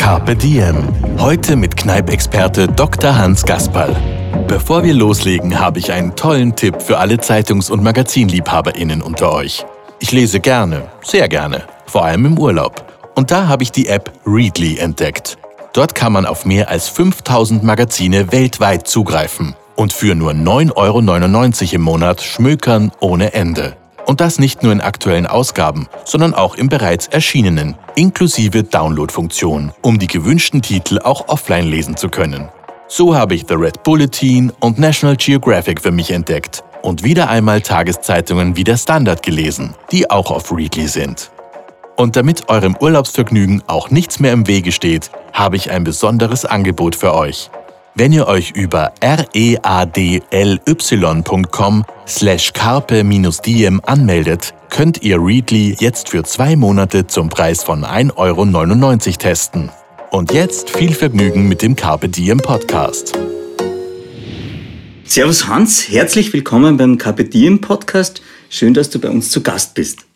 Carpe Diem. Heute mit Kneipexperte Dr. Hans Gasperl. Bevor wir loslegen, habe ich einen tollen Tipp für alle Zeitungs- und Magazinliebhaberinnen unter euch. Ich lese gerne, sehr gerne, vor allem im Urlaub. Und da habe ich die App Readly entdeckt. Dort kann man auf mehr als 5000 Magazine weltweit zugreifen und für nur 9,99 Euro im Monat schmökern ohne Ende. Und das nicht nur in aktuellen Ausgaben, sondern auch im bereits erschienenen, inklusive Download-Funktion, um die gewünschten Titel auch offline lesen zu können. So habe ich The Red Bulletin und National Geographic für mich entdeckt und wieder einmal Tageszeitungen wie der Standard gelesen, die auch auf Readly sind. Und damit eurem Urlaubsvergnügen auch nichts mehr im Wege steht, habe ich ein besonderes Angebot für euch. Wenn ihr euch über readly.com slash carpe-diem anmeldet, könnt ihr Readly jetzt für zwei Monate zum Preis von 1,99 Euro testen. Und jetzt viel Vergnügen mit dem Carpe Diem Podcast. Servus Hans, herzlich willkommen beim Carpe Diem Podcast. Schön, dass du bei uns zu Gast bist.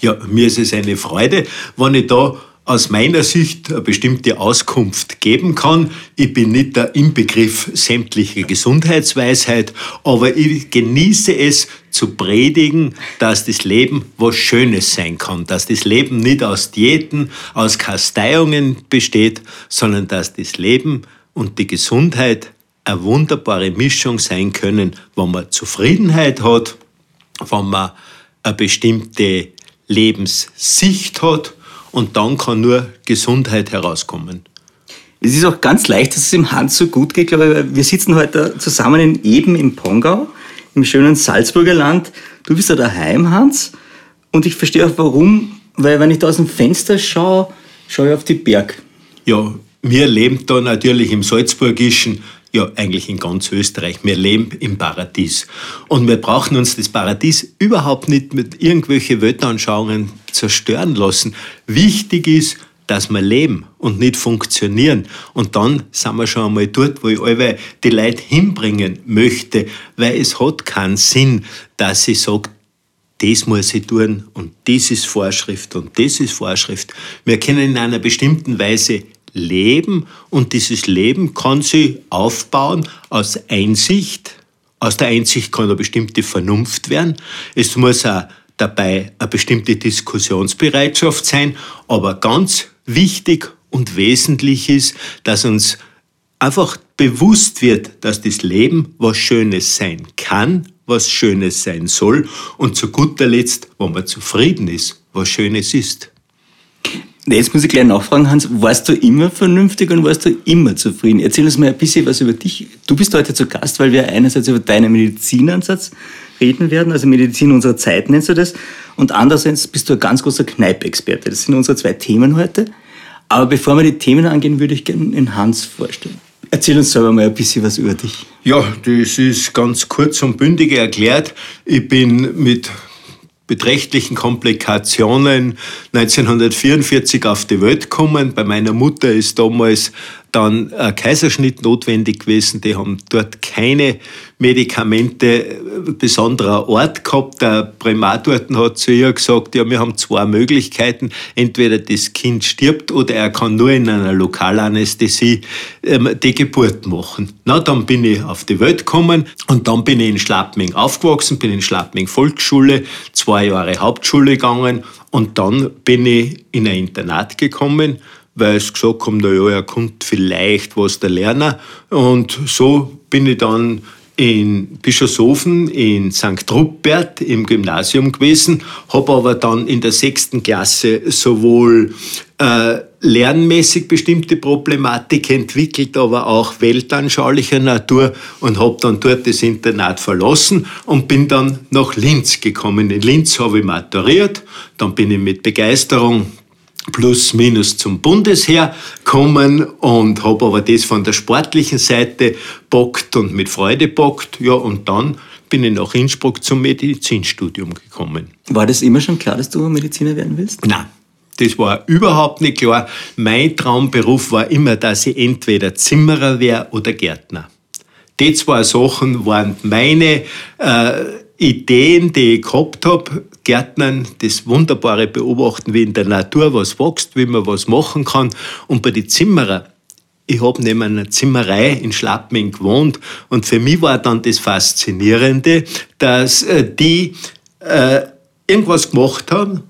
Ja, mir ist es eine Freude, wenn ich da aus meiner Sicht eine bestimmte Auskunft geben kann. Ich bin nicht der Inbegriff sämtlicher Gesundheitsweisheit, aber ich genieße es zu predigen, dass das Leben was Schönes sein kann, dass das Leben nicht aus Diäten, aus Kasteiungen besteht, sondern dass das Leben und die Gesundheit eine wunderbare Mischung sein können, wenn man Zufriedenheit hat, wenn man eine bestimmte Lebenssicht hat und dann kann nur Gesundheit herauskommen. Es ist auch ganz leicht, dass es im Hans so gut geht. glaube ich, wir sitzen heute zusammen in Eben im Pongau, im schönen Salzburger Land. Du bist ja daheim, Hans. Und ich verstehe auch warum, weil wenn ich da aus dem Fenster schaue, schaue ich auf die Berg. Ja, wir leben da natürlich im Salzburgischen ja eigentlich in ganz Österreich. Wir leben im Paradies. Und wir brauchen uns das Paradies überhaupt nicht mit irgendwelchen Weltanschauungen zerstören lassen. Wichtig ist, dass wir leben und nicht funktionieren. Und dann sind wir schon einmal dort, wo ich alle die Leute hinbringen möchte, weil es hat keinen Sinn, dass ich sage, das muss ich tun und das ist Vorschrift und das ist Vorschrift. Wir können in einer bestimmten Weise leben und dieses Leben kann sie aufbauen aus Einsicht. Aus der Einsicht kann eine bestimmte Vernunft werden. Es muss auch dabei eine bestimmte Diskussionsbereitschaft sein, aber ganz wichtig und wesentlich ist, dass uns einfach bewusst wird, dass das Leben was Schönes sein kann, was Schönes sein soll und zu guter Letzt, wenn man zufrieden ist, was Schönes ist. Jetzt muss ich gleich nachfragen, Hans, warst du immer vernünftig und warst du immer zufrieden? Erzähl uns mal ein bisschen was über dich. Du bist heute zu Gast, weil wir einerseits über deinen Medizinansatz reden werden, also Medizin unserer Zeit nennst du das, und andererseits bist du ein ganz großer Kneipexperte. Das sind unsere zwei Themen heute. Aber bevor wir die Themen angehen, würde ich gerne den Hans vorstellen. Erzähl uns selber mal ein bisschen was über dich. Ja, das ist ganz kurz und bündig erklärt. Ich bin mit beträchtlichen Komplikationen 1944 auf die Welt gekommen. Bei meiner Mutter ist damals dann ein Kaiserschnitt notwendig gewesen. Die haben dort keine Medikamente besonderer Ort gehabt. Der Primat dort hat zu ihr gesagt, ja, wir haben zwei Möglichkeiten. Entweder das Kind stirbt oder er kann nur in einer Lokalanästhesie ähm, die Geburt machen. Na, dann bin ich auf die Welt gekommen und dann bin ich in Schlappming aufgewachsen, bin in Schlappming Volksschule, zwei Jahre Hauptschule gegangen und dann bin ich in ein Internat gekommen weil sie gesagt haben, naja, er kommt vielleicht was der Lerner. Und so bin ich dann in Bischofshofen in St. Rupert im Gymnasium gewesen, habe aber dann in der sechsten Klasse sowohl äh, lernmäßig bestimmte Problematik entwickelt, aber auch weltanschaulicher Natur und habe dann dort das Internat verlassen und bin dann nach Linz gekommen. In Linz habe ich maturiert, dann bin ich mit Begeisterung plus minus zum Bundesheer kommen und habe aber das von der sportlichen Seite bockt und mit Freude bockt. Ja, und dann bin ich nach Innsbruck zum Medizinstudium gekommen. War das immer schon klar, dass du Mediziner werden willst? Nein. Das war überhaupt nicht klar. Mein Traumberuf war immer, dass ich entweder Zimmerer wäre oder Gärtner. Die zwei Sachen waren meine äh, Ideen, die ich gehabt habe. Gärtnern, das wunderbare Beobachten, wie in der Natur was wächst, wie man was machen kann. Und bei den Zimmerer, ich habe neben einer Zimmerei in Schlappming gewohnt und für mich war dann das Faszinierende, dass äh, die äh, irgendwas gemacht haben,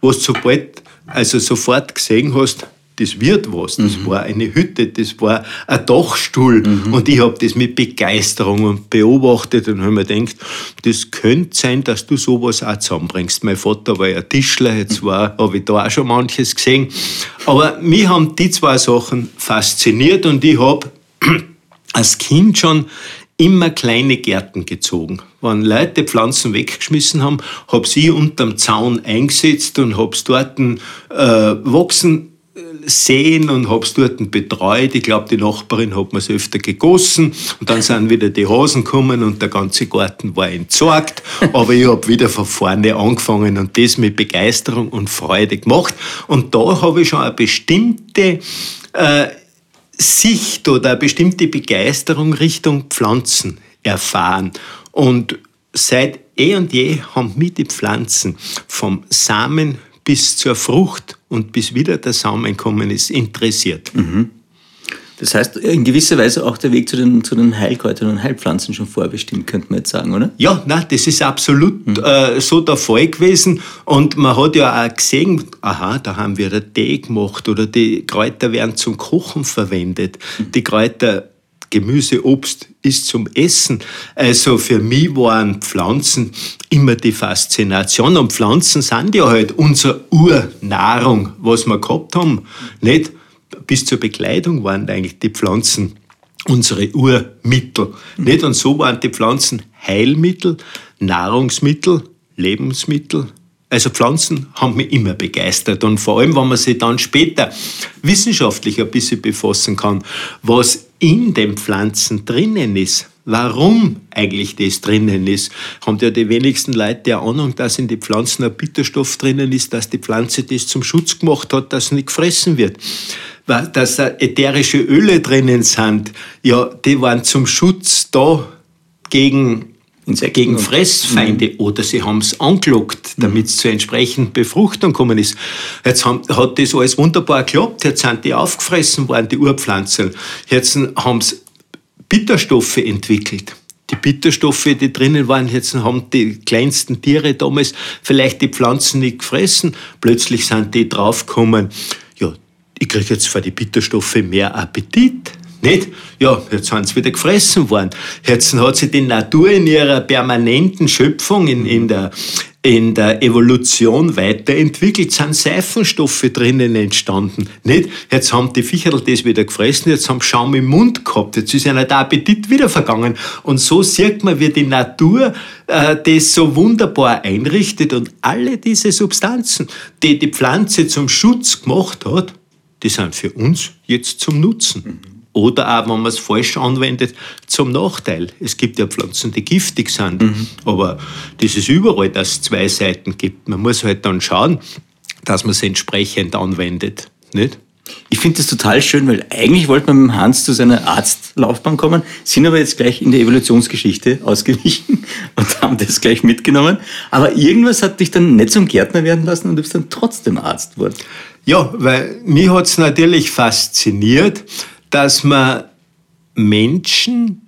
was sobald, also sofort gesehen hast, das wird was. Das mhm. war eine Hütte, das war ein Dachstuhl. Mhm. Und ich habe das mit Begeisterung beobachtet und habe mir gedacht, das könnte sein, dass du sowas auch zusammenbringst. Mein Vater war ja Tischler, jetzt war, habe ich da auch schon manches gesehen. Aber mich haben die zwei Sachen fasziniert und ich habe als Kind schon immer kleine Gärten gezogen. Wenn Leute Pflanzen weggeschmissen haben, habe sie unterm Zaun eingesetzt und habe es dort äh, wachsen sehen und hab's dort betreut. Ich glaube, die Nachbarin hat mir's öfter gegossen und dann sind wieder die Hasen gekommen und der ganze Garten war entsorgt. Aber ich habe wieder von vorne angefangen und das mit Begeisterung und Freude gemacht. Und da habe ich schon eine bestimmte äh, Sicht oder eine bestimmte Begeisterung Richtung Pflanzen erfahren. Und seit eh und je haben mich die Pflanzen vom Samen bis zur Frucht und bis wieder der Samen kommen ist, interessiert. Mhm. Das heißt, in gewisser Weise auch der Weg zu den, zu den Heilkräutern und Heilpflanzen schon vorbestimmt, könnte man jetzt sagen, oder? Ja, nein, das ist absolut mhm. äh, so der Fall gewesen. Und man hat ja auch gesehen, aha, da haben wir den Tee gemacht oder die Kräuter werden zum Kochen verwendet. Mhm. Die Kräuter Gemüse, Obst ist zum Essen. Also für mich waren Pflanzen immer die Faszination. Und Pflanzen sind ja halt unsere Urnahrung, was wir gehabt haben. Nicht bis zur Bekleidung waren eigentlich die Pflanzen unsere Urmittel. Nicht? Und so waren die Pflanzen Heilmittel, Nahrungsmittel, Lebensmittel, also Pflanzen haben mich immer begeistert und vor allem, wenn man sich dann später wissenschaftlich ein bisschen befassen kann, was in den Pflanzen drinnen ist, warum eigentlich das drinnen ist, haben ja die wenigsten Leute eine Ahnung, dass in den Pflanzen ein Bitterstoff drinnen ist, dass die Pflanze das zum Schutz gemacht hat, dass nicht gefressen wird. Dass ätherische Öle drinnen sind, ja, die waren zum Schutz da gegen gegen Fressfeinde mhm. oder sie haben es angelockt, damit es zur entsprechenden Befruchtung gekommen ist. Jetzt haben, hat das alles wunderbar geklappt, jetzt sind die aufgefressen worden, die Urpflanzen. Jetzt haben sie Bitterstoffe entwickelt. Die Bitterstoffe, die drinnen waren, jetzt haben die kleinsten Tiere damals vielleicht die Pflanzen nicht gefressen. Plötzlich sind die draufgekommen, ja, ich kriege jetzt für die Bitterstoffe mehr Appetit. Nicht? Ja, jetzt sind sie wieder gefressen worden. Jetzt hat sich die Natur in ihrer permanenten Schöpfung, in, in, der, in der Evolution weiterentwickelt, sind Seifenstoffe drinnen entstanden. Nicht? Jetzt haben die Viecherl das wieder gefressen, jetzt haben Schaum im Mund gehabt, jetzt ist ihnen der Appetit wieder vergangen. Und so sieht man, wie die Natur äh, das so wunderbar einrichtet und alle diese Substanzen, die die Pflanze zum Schutz gemacht hat, die sind für uns jetzt zum Nutzen. Mhm. Oder auch, wenn man es falsch anwendet, zum Nachteil. Es gibt ja Pflanzen, die giftig sind. Mhm. Aber das ist überall, dass es zwei Seiten gibt. Man muss halt dann schauen, dass man es entsprechend anwendet. Nicht? Ich finde das total schön, weil eigentlich wollte man mit Hans zu seiner Arztlaufbahn kommen, sind aber jetzt gleich in der Evolutionsgeschichte ausgewichen und haben das gleich mitgenommen. Aber irgendwas hat dich dann nicht zum Gärtner werden lassen und du bist dann trotzdem Arzt geworden. Ja, weil mich hat es natürlich fasziniert, dass man Menschen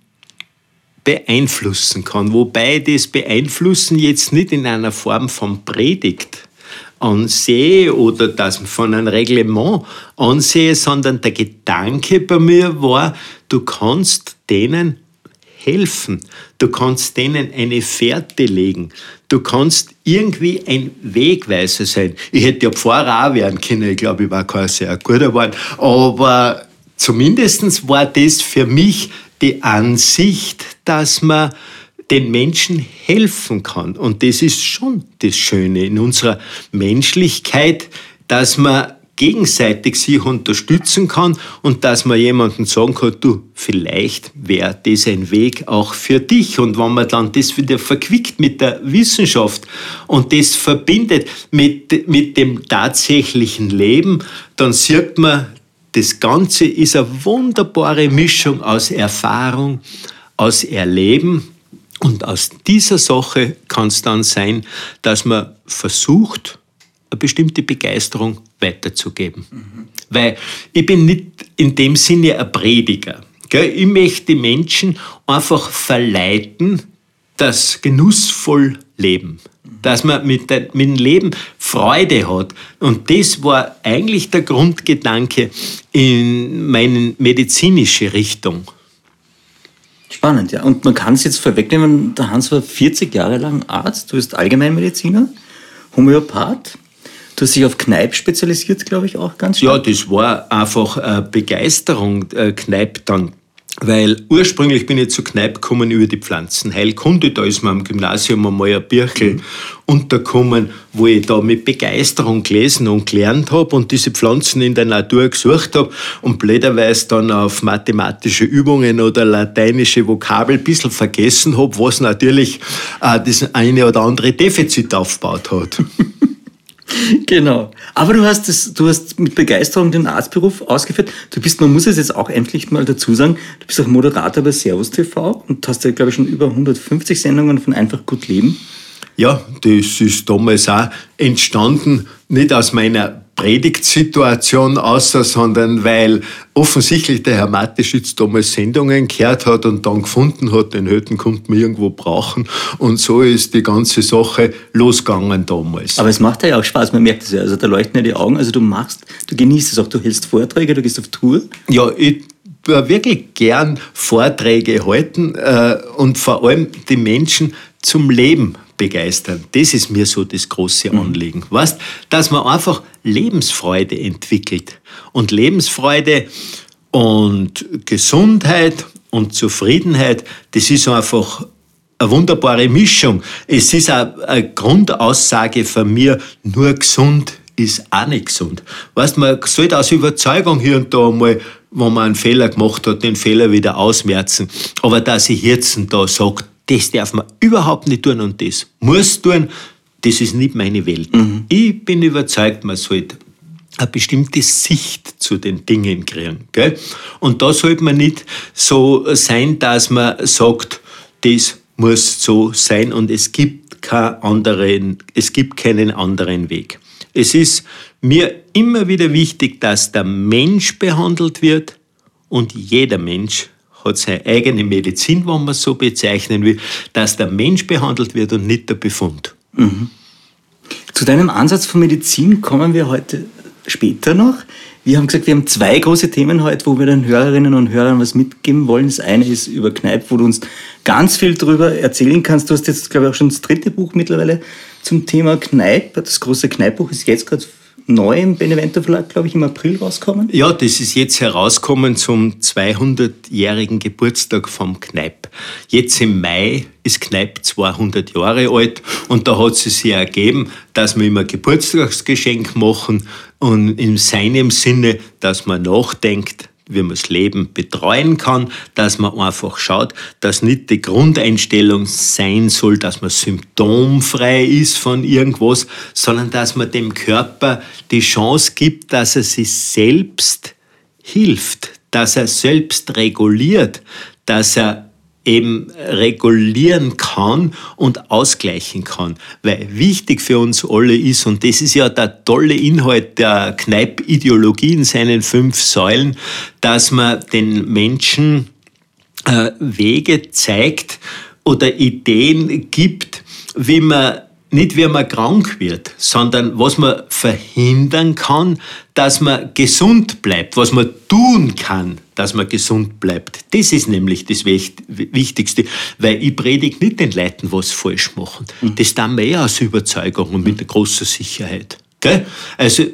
beeinflussen kann. Wobei das Beeinflussen jetzt nicht in einer Form von Predigt ansehe oder das von einem Reglement ansehe, sondern der Gedanke bei mir war, du kannst denen helfen, du kannst denen eine Fährte legen, du kannst irgendwie ein Wegweiser sein. Ich hätte ja Pfarrer auch werden können, ich glaube, ich war kein sehr guter geworden, aber Zumindest war das für mich die Ansicht, dass man den Menschen helfen kann. Und das ist schon das Schöne in unserer Menschlichkeit, dass man gegenseitig sich unterstützen kann und dass man jemandem sagen kann, du, vielleicht wäre das ein Weg auch für dich. Und wenn man dann das wieder verquickt mit der Wissenschaft und das verbindet mit, mit dem tatsächlichen Leben, dann sieht man, das Ganze ist eine wunderbare Mischung aus Erfahrung, aus Erleben. Und aus dieser Sache kann es dann sein, dass man versucht, eine bestimmte Begeisterung weiterzugeben. Mhm. Weil ich bin nicht in dem Sinne ein Prediger. Gell? Ich möchte die Menschen einfach verleiten, das genussvoll leben. Dass man mit, mit dem Leben Freude hat. Und das war eigentlich der Grundgedanke in meine medizinische Richtung. Spannend, ja. Und man kann es jetzt vorwegnehmen, der Hans war 40 Jahre lang Arzt, du bist Allgemeinmediziner, Homöopath. Du hast dich auf Kneipp spezialisiert, glaube ich, auch ganz stark. Ja, das war einfach eine Begeisterung, äh, Kneipp dann. Weil ursprünglich bin ich zu Kneipp gekommen über die Pflanzenheilkunde. Da ist mir am Gymnasium einmal ein Birkel mhm. untergekommen, wo ich da mit Begeisterung gelesen und gelernt habe und diese Pflanzen in der Natur gesucht habe und blöderweise dann auf mathematische Übungen oder lateinische Vokabel ein bisschen vergessen habe, was natürlich äh, das eine oder andere Defizit aufgebaut hat. genau. Aber du hast, das, du hast mit Begeisterung den Arztberuf ausgeführt. Du bist, man muss es jetzt auch endlich mal dazu sagen, du bist auch Moderator bei Servus TV und hast ja, glaube ich, schon über 150 Sendungen von Einfach gut leben. Ja, das ist damals auch entstanden, nicht aus meiner Predigtsituation außer, sondern weil offensichtlich der Herr Mateschitz damals Sendungen gehört hat und dann gefunden hat, den Hütten konnten wir irgendwo brauchen. Und so ist die ganze Sache losgegangen damals. Aber es macht ja auch Spaß, man merkt es ja. Also da leuchten ja die Augen. Also du machst, du genießt es auch, du hältst Vorträge, du gehst auf Tour. Ja, ich wirklich gern Vorträge halten äh, und vor allem die Menschen zum Leben begeistern. Das ist mir so das große mhm. Anliegen. Mhm. Weißt, dass man einfach Lebensfreude entwickelt. Und Lebensfreude und Gesundheit und Zufriedenheit, das ist einfach eine wunderbare Mischung. Es ist eine Grundaussage von mir, nur gesund ist auch nicht gesund. Weißt, man sollte aus Überzeugung hier und da mal, wenn man einen Fehler gemacht hat, den Fehler wieder ausmerzen. Aber dass ich jetzt da sage, das darf man überhaupt nicht tun und das muss tun, das ist nicht meine Welt. Mhm. Ich bin überzeugt, man sollte eine bestimmte Sicht zu den Dingen kriegen. Gell? Und da sollte man nicht so sein, dass man sagt, das muss so sein und es gibt, keinen anderen, es gibt keinen anderen Weg. Es ist mir immer wieder wichtig, dass der Mensch behandelt wird und jeder Mensch hat seine eigene Medizin, wenn man es so bezeichnen will, dass der Mensch behandelt wird und nicht der Befund. Mhm. Zu deinem Ansatz von Medizin kommen wir heute später noch. Wir haben gesagt, wir haben zwei große Themen heute, wo wir den Hörerinnen und Hörern was mitgeben wollen. Das eine ist über Kneipp, wo du uns ganz viel darüber erzählen kannst. Du hast jetzt, glaube ich, auch schon das dritte Buch mittlerweile zum Thema Kneipp. Das große Kneippbuch ist jetzt gerade neu im Benevento Verlag, glaube ich, im April rauskommen? Ja, das ist jetzt herauskommen zum 200-jährigen Geburtstag vom Kneipp. Jetzt im Mai ist Kneipp 200 Jahre alt und da hat es sich ergeben, dass wir immer Geburtstagsgeschenk machen und in seinem Sinne, dass man nachdenkt, wie man das Leben betreuen kann, dass man einfach schaut, dass nicht die Grundeinstellung sein soll, dass man symptomfrei ist von irgendwas, sondern dass man dem Körper die Chance gibt, dass er sich selbst hilft, dass er selbst reguliert, dass er eben regulieren kann und ausgleichen kann. Weil wichtig für uns alle ist, und das ist ja der tolle Inhalt der Kneipp-Ideologie in seinen fünf Säulen, dass man den Menschen äh, Wege zeigt oder Ideen gibt, wie man nicht wie man krank wird, sondern was man verhindern kann, dass man gesund bleibt, was man tun kann, dass man gesund bleibt. Das ist nämlich das Wichtigste, weil ich predige nicht den Leuten, was falsch machen. Mhm. Das tun wir eher aus Überzeugung und mit großer Sicherheit. Gell? Also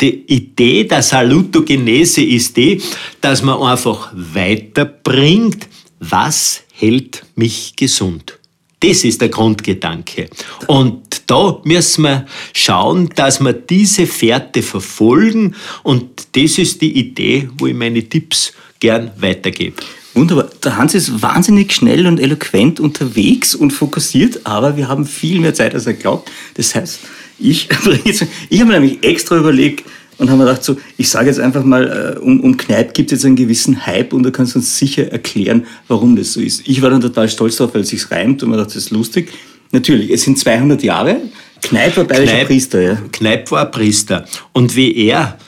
die Idee der Salutogenese ist die, dass man einfach weiterbringt, was hält mich gesund. Das ist der Grundgedanke. Und da müssen wir schauen, dass wir diese Fährte verfolgen. Und das ist die Idee, wo ich meine Tipps gern weitergebe. Wunderbar. Der Hans ist wahnsinnig schnell und eloquent unterwegs und fokussiert, aber wir haben viel mehr Zeit, als er glaubt. Das heißt, ich, ich habe mir nämlich extra überlegt, und haben wir gedacht, so, ich sage jetzt einfach mal, äh, um, um Kneipp gibt es jetzt einen gewissen Hype und du kannst uns sicher erklären, warum das so ist. Ich war dann total stolz darauf, weil es sich reimt und man dachte, das ist lustig. Natürlich, es sind 200 Jahre. Kneipp war bayerischer Kneipp, Priester, ja. Kneipp war Priester. Und wie er,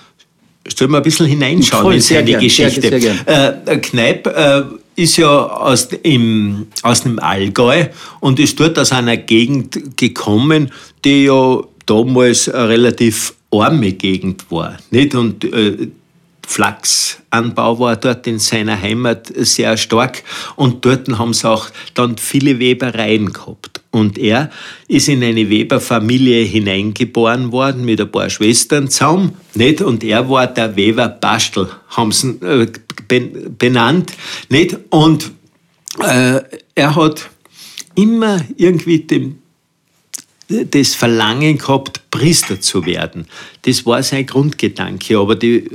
soll mal ein bisschen hineinschauen Voll, in seine gern, Geschichte. Sehr, sehr. Äh, Kneipp äh, ist ja aus, im, aus dem Allgäu und ist dort aus einer Gegend gekommen, die ja damals relativ arme Gegend war. Nicht? Und äh, Flachsanbau war dort in seiner Heimat sehr stark und dort haben sie auch dann viele Webereien gehabt. Und er ist in eine Weberfamilie hineingeboren worden mit ein paar Schwestern zusammen, nicht? Und er war der Weber Bastel, haben sie äh, benannt, nicht? Und äh, er hat immer irgendwie dem das Verlangen gehabt, Priester zu werden. Das war sein Grundgedanke. Aber die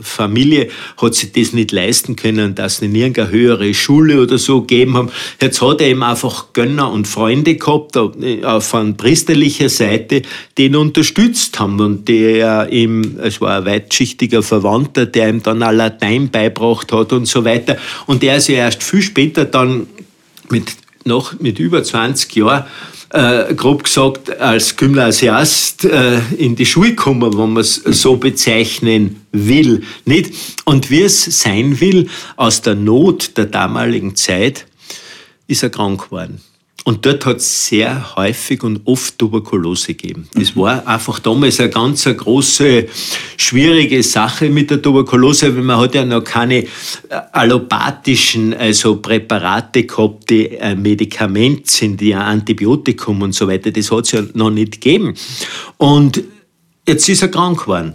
Familie hat sich das nicht leisten können, dass sie in irgendeine höhere Schule oder so gegeben haben. Jetzt hat er eben einfach Gönner und Freunde gehabt, von priesterlicher Seite, die ihn unterstützt haben und der ihm, es war ein weitschichtiger Verwandter, der ihm dann auch Latein beibracht hat und so weiter. Und der ist ja erst viel später dann mit, noch mit über 20 Jahren äh, grob gesagt, als Gymnasiast äh, in die Schule gekommen, wenn man es so bezeichnen will. Nicht? Und wie es sein will, aus der Not der damaligen Zeit ist er krank geworden. Und dort hat es sehr häufig und oft Tuberkulose gegeben. Das mhm. war einfach damals eine ganz eine große, schwierige Sache mit der Tuberkulose, weil man hat ja noch keine äh, allopathischen, also Präparate gehabt, die ein Medikament sind, die ein Antibiotikum und so weiter. Das hat es ja noch nicht gegeben. Und jetzt ist er krank geworden.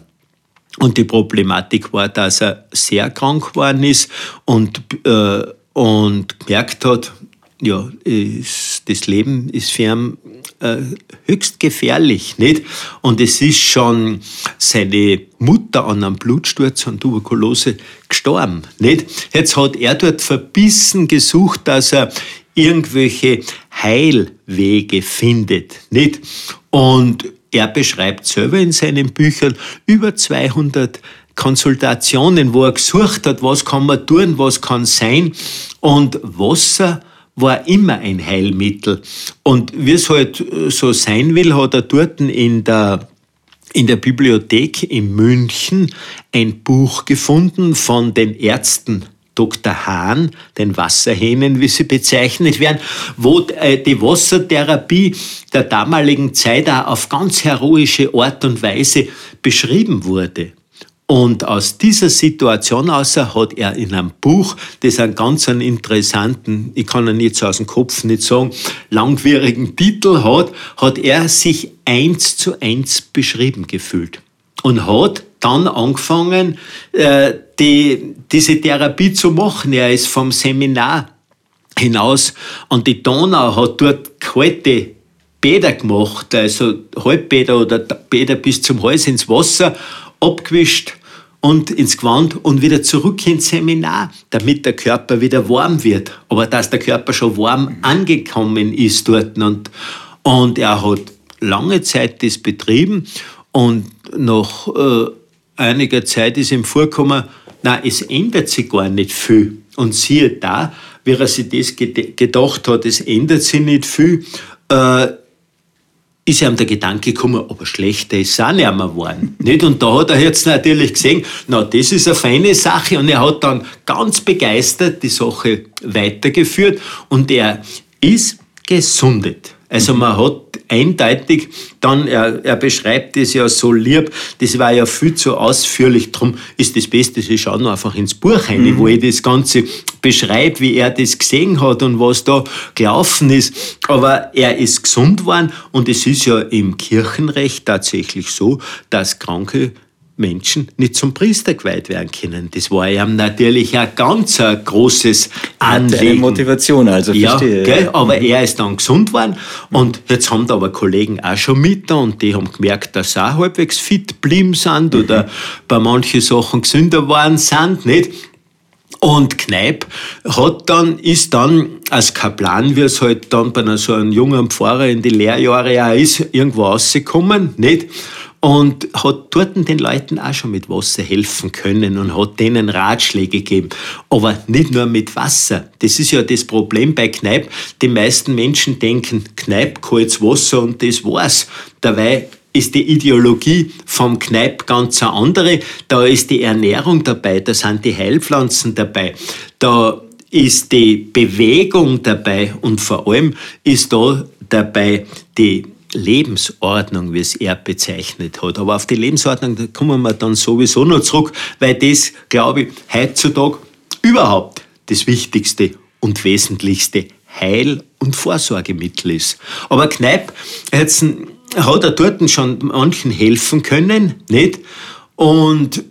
Und die Problematik war, dass er sehr krank geworden ist und, äh, und gemerkt hat, ja, ist, das Leben ist für ihn äh, höchst gefährlich, nicht? Und es ist schon seine Mutter an einem Blutsturz an Tuberkulose gestorben, nicht? Jetzt hat er dort verbissen gesucht, dass er irgendwelche Heilwege findet, nicht? Und er beschreibt selber in seinen Büchern über 200 Konsultationen, wo er gesucht hat, was kann man tun, was kann sein. Und Wasser war immer ein Heilmittel. Und wie es halt äh, so sein will, hat er dort in der in der Bibliothek in München ein Buch gefunden von den Ärzten Dr. Hahn, den Wasserhähnen, wie sie bezeichnet werden, wo äh, die Wassertherapie der damaligen Zeit auch auf ganz heroische Art und Weise beschrieben wurde. Und aus dieser Situation aus hat er in einem Buch, das einen ganz einen interessanten, ich kann ihn jetzt aus dem Kopf nicht sagen, langwierigen Titel hat, hat er sich eins zu eins beschrieben gefühlt. Und hat dann angefangen, äh, die, diese Therapie zu machen. Er ist vom Seminar hinaus an die Donau, hat dort kalte Bäder gemacht, also Halbbäder oder Bäder bis zum Hals ins Wasser, abgewischt und ins Gewand und wieder zurück ins Seminar, damit der Körper wieder warm wird. Aber dass der Körper schon warm angekommen ist dort. Und, und er hat lange Zeit das betrieben und nach äh, einiger Zeit ist ihm vorgekommen, na, es ändert sich gar nicht viel. Und siehe da, wie er sich das gedacht hat, es ändert sich nicht viel, äh, ist ihm der Gedanke gekommen, aber schlechter ist auch nicht mehr geworden. Nicht? Und da hat er jetzt natürlich gesehen, na, das ist eine feine Sache. Und er hat dann ganz begeistert die Sache weitergeführt und er ist gesundet. Also man hat eindeutig dann, er, er beschreibt es ja so lieb, das war ja viel zu ausführlich, darum ist das Beste, Sie schauen einfach ins Buch rein, mhm. wo ich das Ganze beschreibe, wie er das gesehen hat und was da gelaufen ist. Aber er ist gesund worden und es ist ja im Kirchenrecht tatsächlich so, dass Kranke Menschen nicht zum Priester geweiht werden können. Das war ihm natürlich ein ganz ein großes Anliegen. Eine Motivation, also ja, verstehe. Gell? Aber er ist dann gesund geworden und jetzt haben da aber Kollegen auch schon mit da und die haben gemerkt, dass sie auch halbwegs fit blieben sind mhm. oder bei manchen Sachen gesünder waren sind, nicht? Und Kneip hat dann, ist dann als Kaplan, wie es halt dann bei so einem jungen Pfarrer in die Lehrjahre auch ist, irgendwo rausgekommen, nicht? Und hat dort den Leuten auch schon mit Wasser helfen können und hat denen Ratschläge gegeben. Aber nicht nur mit Wasser. Das ist ja das Problem bei Kneipp. Die meisten Menschen denken, Kneipp, kaltes Wasser und das war's. Dabei ist die Ideologie vom Kneipp ganz eine andere. Da ist die Ernährung dabei, da sind die Heilpflanzen dabei, da ist die Bewegung dabei und vor allem ist da dabei die Lebensordnung, wie es er bezeichnet hat. Aber auf die Lebensordnung, da kommen wir dann sowieso noch zurück, weil das, glaube ich, heutzutage überhaupt das Wichtigste und Wesentlichste Heil- und Vorsorgemittel ist. Aber Kneipp hat er dort schon manchen helfen können, nicht? Und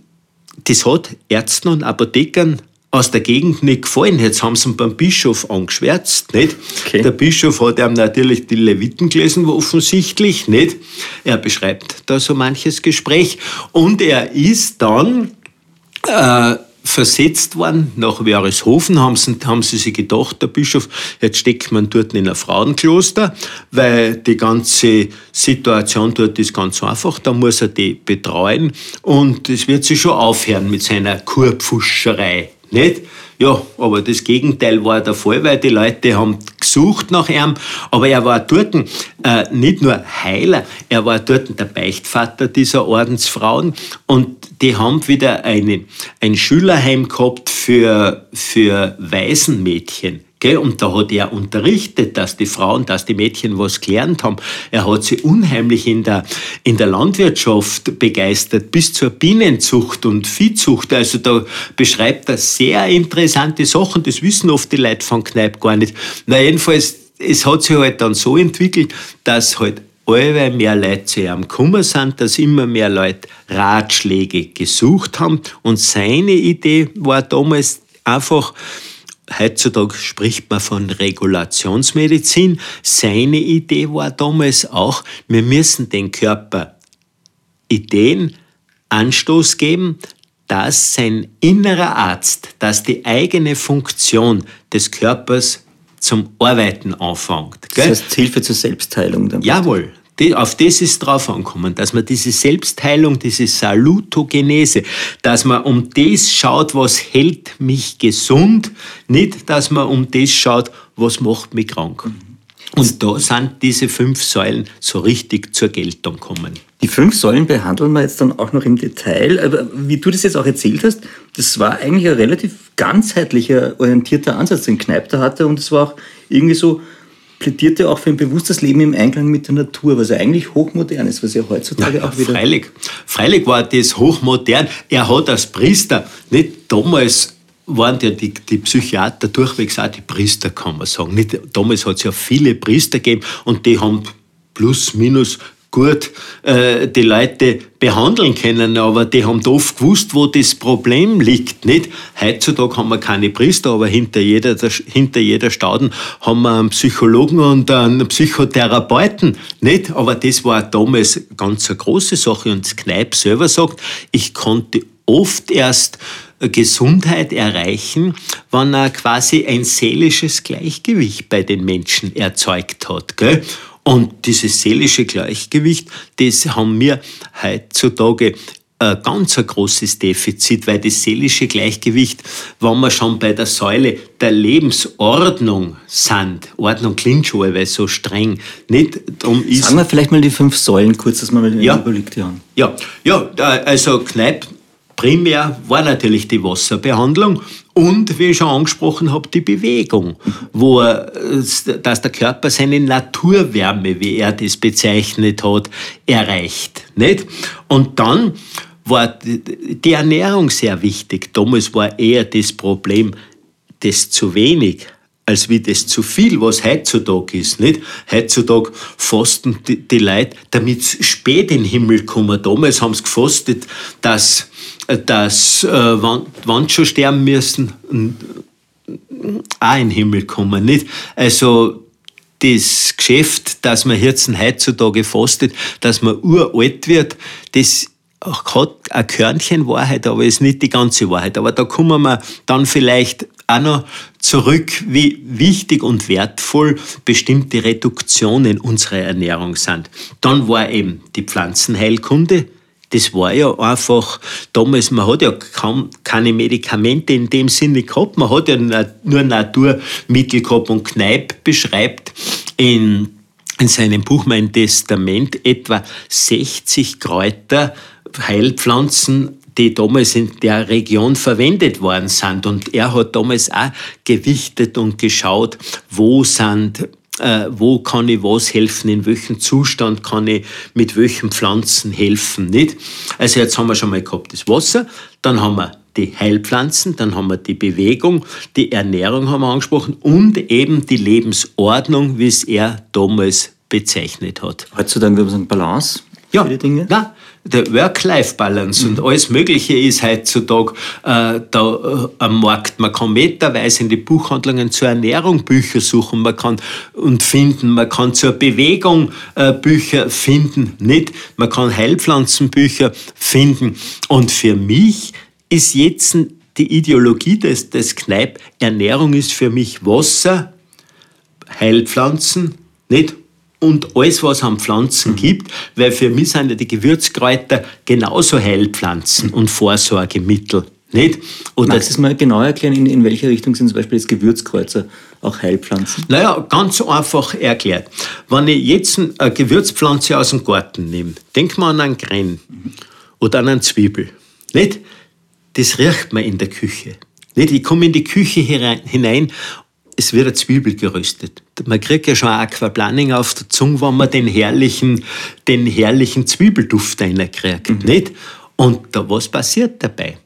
das hat Ärzten und Apothekern aus der Gegend nicht gefallen. Jetzt haben sie ihn beim Bischof angeschwärzt, nicht? Okay. Der Bischof hat ihm natürlich die Leviten gelesen, offensichtlich, nicht? Er beschreibt da so manches Gespräch und er ist dann äh, versetzt worden nach Wörishofen, haben sie, haben sie sich gedacht, der Bischof, jetzt steckt man dort in ein Frauenkloster, weil die ganze Situation dort ist ganz einfach, da muss er die betreuen und es wird sich schon aufhören mit seiner Kurpfuscherei. Nicht? Ja, aber das Gegenteil war der Fall, weil die Leute haben gesucht nach ihm, aber er war dort äh, nicht nur Heiler, er war dort der Beichtvater dieser Ordensfrauen und die haben wieder eine, ein Schülerheim gehabt für, für Waisenmädchen. Und da hat er unterrichtet, dass die Frauen, dass die Mädchen was gelernt haben. Er hat sie unheimlich in der, in der Landwirtschaft begeistert, bis zur Bienenzucht und Viehzucht. Also da beschreibt er sehr interessante Sachen. Das wissen oft die Leute von Kneipp gar nicht. Na jedenfalls, es hat sich halt dann so entwickelt, dass halt alle mehr Leute zu ihm gekommen sind, dass immer mehr Leute Ratschläge gesucht haben. Und seine Idee war damals einfach, Heutzutage spricht man von Regulationsmedizin. Seine Idee war damals auch, wir müssen den Körper Ideen Anstoß geben, dass sein innerer Arzt, dass die eigene Funktion des Körpers zum Arbeiten anfängt. Das heißt Hilfe zur Selbstheilung. Damit. Jawohl, auf das ist drauf angekommen, dass man diese Selbstheilung, diese Salutogenese, dass man um das schaut, was hält mich gesund, nicht, dass man um das schaut, was macht mich krank. Und da sind diese fünf Säulen so richtig zur Geltung gekommen. Die fünf Säulen behandeln wir jetzt dann auch noch im Detail. Aber wie du das jetzt auch erzählt hast, das war eigentlich ein relativ ganzheitlicher, orientierter Ansatz, den Kneipp da hatte. Und es war auch irgendwie so, plädierte auch für ein bewusstes Leben im Einklang mit der Natur, was ja eigentlich hochmodern ist, was ja heutzutage ja, auch wieder. Freilich, freilich war das hochmodern. Er hat als Priester nicht damals waren ja die, die Psychiater durchwegs auch die Priester, kann man sagen. Nicht, damals hat es ja viele Priester gegeben und die haben plus minus gut äh, die Leute behandeln können, aber die haben oft gewusst, wo das Problem liegt. Nicht? Heutzutage haben wir keine Priester, aber hinter jeder, hinter jeder Stauden haben wir einen Psychologen und einen Psychotherapeuten. Nicht? Aber das war damals ganz eine große Sache und Kneipp selber sagt, ich konnte oft erst Gesundheit erreichen, wenn er quasi ein seelisches Gleichgewicht bei den Menschen erzeugt hat. Gell? Und dieses seelische Gleichgewicht, das haben wir heutzutage ein ganz ein großes Defizit, weil das seelische Gleichgewicht, wenn wir schon bei der Säule der Lebensordnung sind, Ordnung klingt schon weil so streng, nicht darum ist. Sagen wir vielleicht mal die fünf Säulen kurz, dass wir mal ja, überlegt haben. Ja, ja, also Kneipp primär war natürlich die Wasserbehandlung und, wie ich schon angesprochen habe, die Bewegung, wo er, dass der Körper seine Naturwärme, wie er das bezeichnet hat, erreicht. Nicht? Und dann war die Ernährung sehr wichtig. Damals war eher das Problem, das zu wenig als wie das zu viel, was heutzutage ist. Nicht? Heutzutage fasten die, die Leute, damit sie spät in den Himmel kommen. Damals haben sie gefastet, dass, dass äh, wann, wann schon sterben müssen, auch in den Himmel kommen. Nicht? Also das Geschäft, dass man jetzt heutzutage fastet, dass man uralt wird, das hat ein Körnchen Wahrheit, aber ist nicht die ganze Wahrheit. Aber da kommen wir dann vielleicht auch noch zurück, wie wichtig und wertvoll bestimmte Reduktionen unserer Ernährung sind. Dann war eben die Pflanzenheilkunde. Das war ja einfach, damals, man hat ja kaum keine Medikamente in dem Sinne gehabt, man hat ja nur Naturmittel gehabt und Kneipp beschreibt in, in seinem Buch Mein Testament etwa 60 Kräuter, Heilpflanzen, die damals in der Region verwendet worden sind. Und er hat damals auch gewichtet und geschaut, wo sind äh, wo kann ich was helfen, in welchem Zustand kann ich mit welchen Pflanzen helfen, nicht? Also jetzt haben wir schon mal gehabt das Wasser, dann haben wir die Heilpflanzen, dann haben wir die Bewegung, die Ernährung haben wir angesprochen und eben die Lebensordnung, wie es er damals bezeichnet hat. Heutzutage würde man sagen Balance ja, für die Dinge? Ja, der Work-Life-Balance mhm. und alles Mögliche ist heutzutage äh, da äh, am Markt. Man kann meterweise in die Buchhandlungen zur Ernährung Bücher suchen, man kann und finden, man kann zur Bewegung äh, Bücher finden, nicht? Man kann Heilpflanzenbücher finden. Und für mich ist jetzt die Ideologie des, des Kneipp, Ernährung ist für mich Wasser, Heilpflanzen, nicht? Und alles, was es an Pflanzen gibt, weil für mich sind ja die Gewürzkräuter genauso Heilpflanzen und Vorsorgemittel. Nicht? Oder Magst du es mal genau erklären, in, in welche Richtung sind zum Beispiel jetzt Gewürzkreuzer auch Heilpflanzen? Naja, ganz einfach erklärt. Wenn ich jetzt eine Gewürzpflanze aus dem Garten nehme, denk mal an einen Gren mhm. oder an eine Zwiebel. Nicht? Das riecht man in der Küche. Nicht? Ich komme in die Küche hinein es wird eine Zwiebel geröstet. Man kriegt ja schon Aquaplaning auf der Zunge, wenn man den herrlichen, den herrlichen Zwiebelduft reinkriegt. Mhm. Nicht? Und da, was passiert dabei?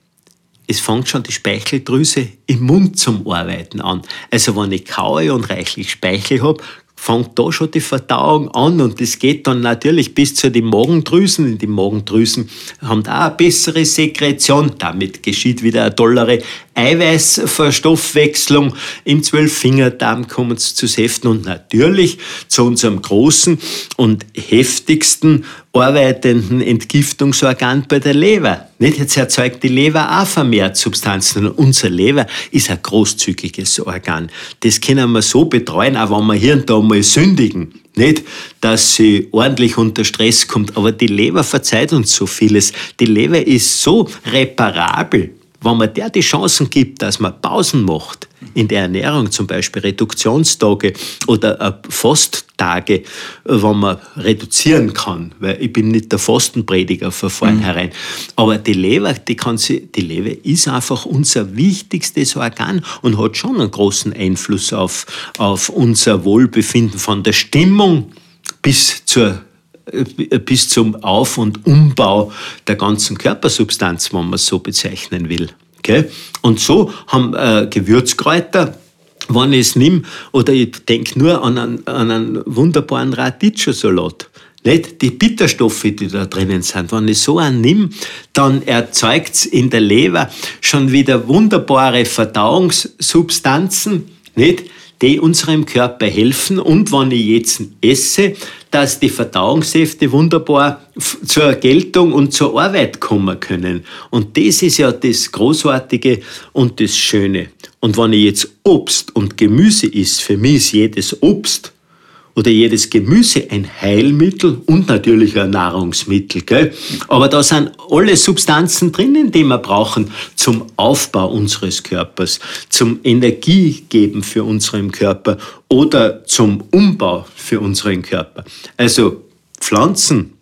Es fängt schon die Speicheldrüse im Mund zum Arbeiten an. Also wenn ich kaue und reichlich Speichel habe, fängt da schon die Verdauung an und das geht dann natürlich bis zu den Magendrüsen. Die Magendrüsen haben da eine bessere Sekretion. Damit geschieht wieder eine tollere Eiweißverstoffwechslung. Im Zwölffingerdarm kommen sie zu Säften und natürlich zu unserem großen und heftigsten arbeitenden Entgiftungsorgan bei der Leber. Nicht? Jetzt erzeugt die Leber auch vermehrt Substanzen. Und unser Leber ist ein großzügiges Organ. Das können wir so betreuen, auch wenn wir hier und da mal sündigen. Nicht, dass sie ordentlich unter Stress kommt, aber die Leber verzeiht uns so vieles. Die Leber ist so reparabel wenn man der die Chancen gibt, dass man Pausen macht, in der Ernährung zum Beispiel Reduktionstage oder äh, Fasttage, wenn man reduzieren kann, weil ich bin nicht der Fastenprediger von vornherein, mhm. aber die Leber, die, kann sie, die Leber ist einfach unser wichtigstes Organ und hat schon einen großen Einfluss auf, auf unser Wohlbefinden von der Stimmung bis zur äh, bis zum Auf- und Umbau der ganzen Körpersubstanz, wenn man es so bezeichnen will. Okay? Und so haben äh, Gewürzkräuter, wenn ich es nehme, oder ich denke nur an einen, an einen wunderbaren Radicchio-Salat. Nicht die Bitterstoffe, die da drinnen sind. Wenn ich so einen nehme, dann erzeugt es in der Leber schon wieder wunderbare Verdauungssubstanzen, nicht? die unserem Körper helfen und wenn ich jetzt esse, dass die Verdauungssäfte wunderbar zur Geltung und zur Arbeit kommen können. Und das ist ja das Großartige und das Schöne. Und wenn ich jetzt Obst und Gemüse isst, für mich ist jedes Obst oder jedes Gemüse ein Heilmittel und natürlich ein Nahrungsmittel. Gell? Aber da sind alle Substanzen drinnen, die wir brauchen zum Aufbau unseres Körpers, zum Energiegeben für unseren Körper oder zum Umbau für unseren Körper. Also Pflanzen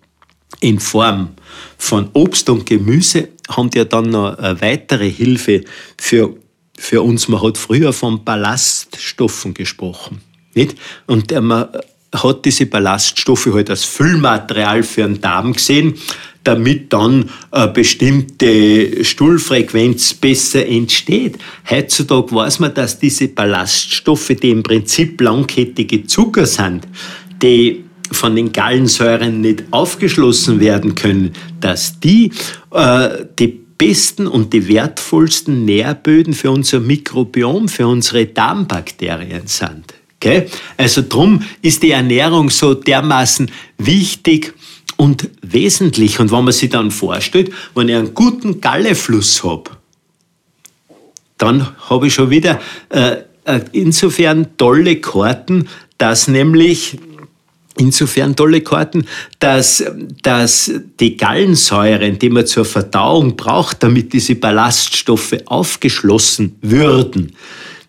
in Form von Obst und Gemüse haben ja dann noch eine weitere Hilfe für, für uns. Man hat früher von Ballaststoffen gesprochen. Nicht? Und man hat diese Ballaststoffe halt als Füllmaterial für einen Darm gesehen. damit dann eine bestimmte Stuhlfrequenz besser entsteht. Heutzutage weiß man, dass diese Ballaststoffe, die im Prinzip langkettige Zucker sind, die von den Gallensäuren nicht aufgeschlossen werden können, dass die äh, die besten und die wertvollsten Nährböden für unser Mikrobiom, für unsere Darmbakterien sind. Okay? Also drum ist die Ernährung so dermaßen wichtig und wesentlich. Und wenn man sich dann vorstellt, wenn ich einen guten Gallefluss habe, dann habe ich schon wieder äh, äh insofern tolle Karten, dass nämlich insofern tolle Karten, dass, dass die Gallensäuren, die man zur Verdauung braucht, damit diese Ballaststoffe aufgeschlossen würden,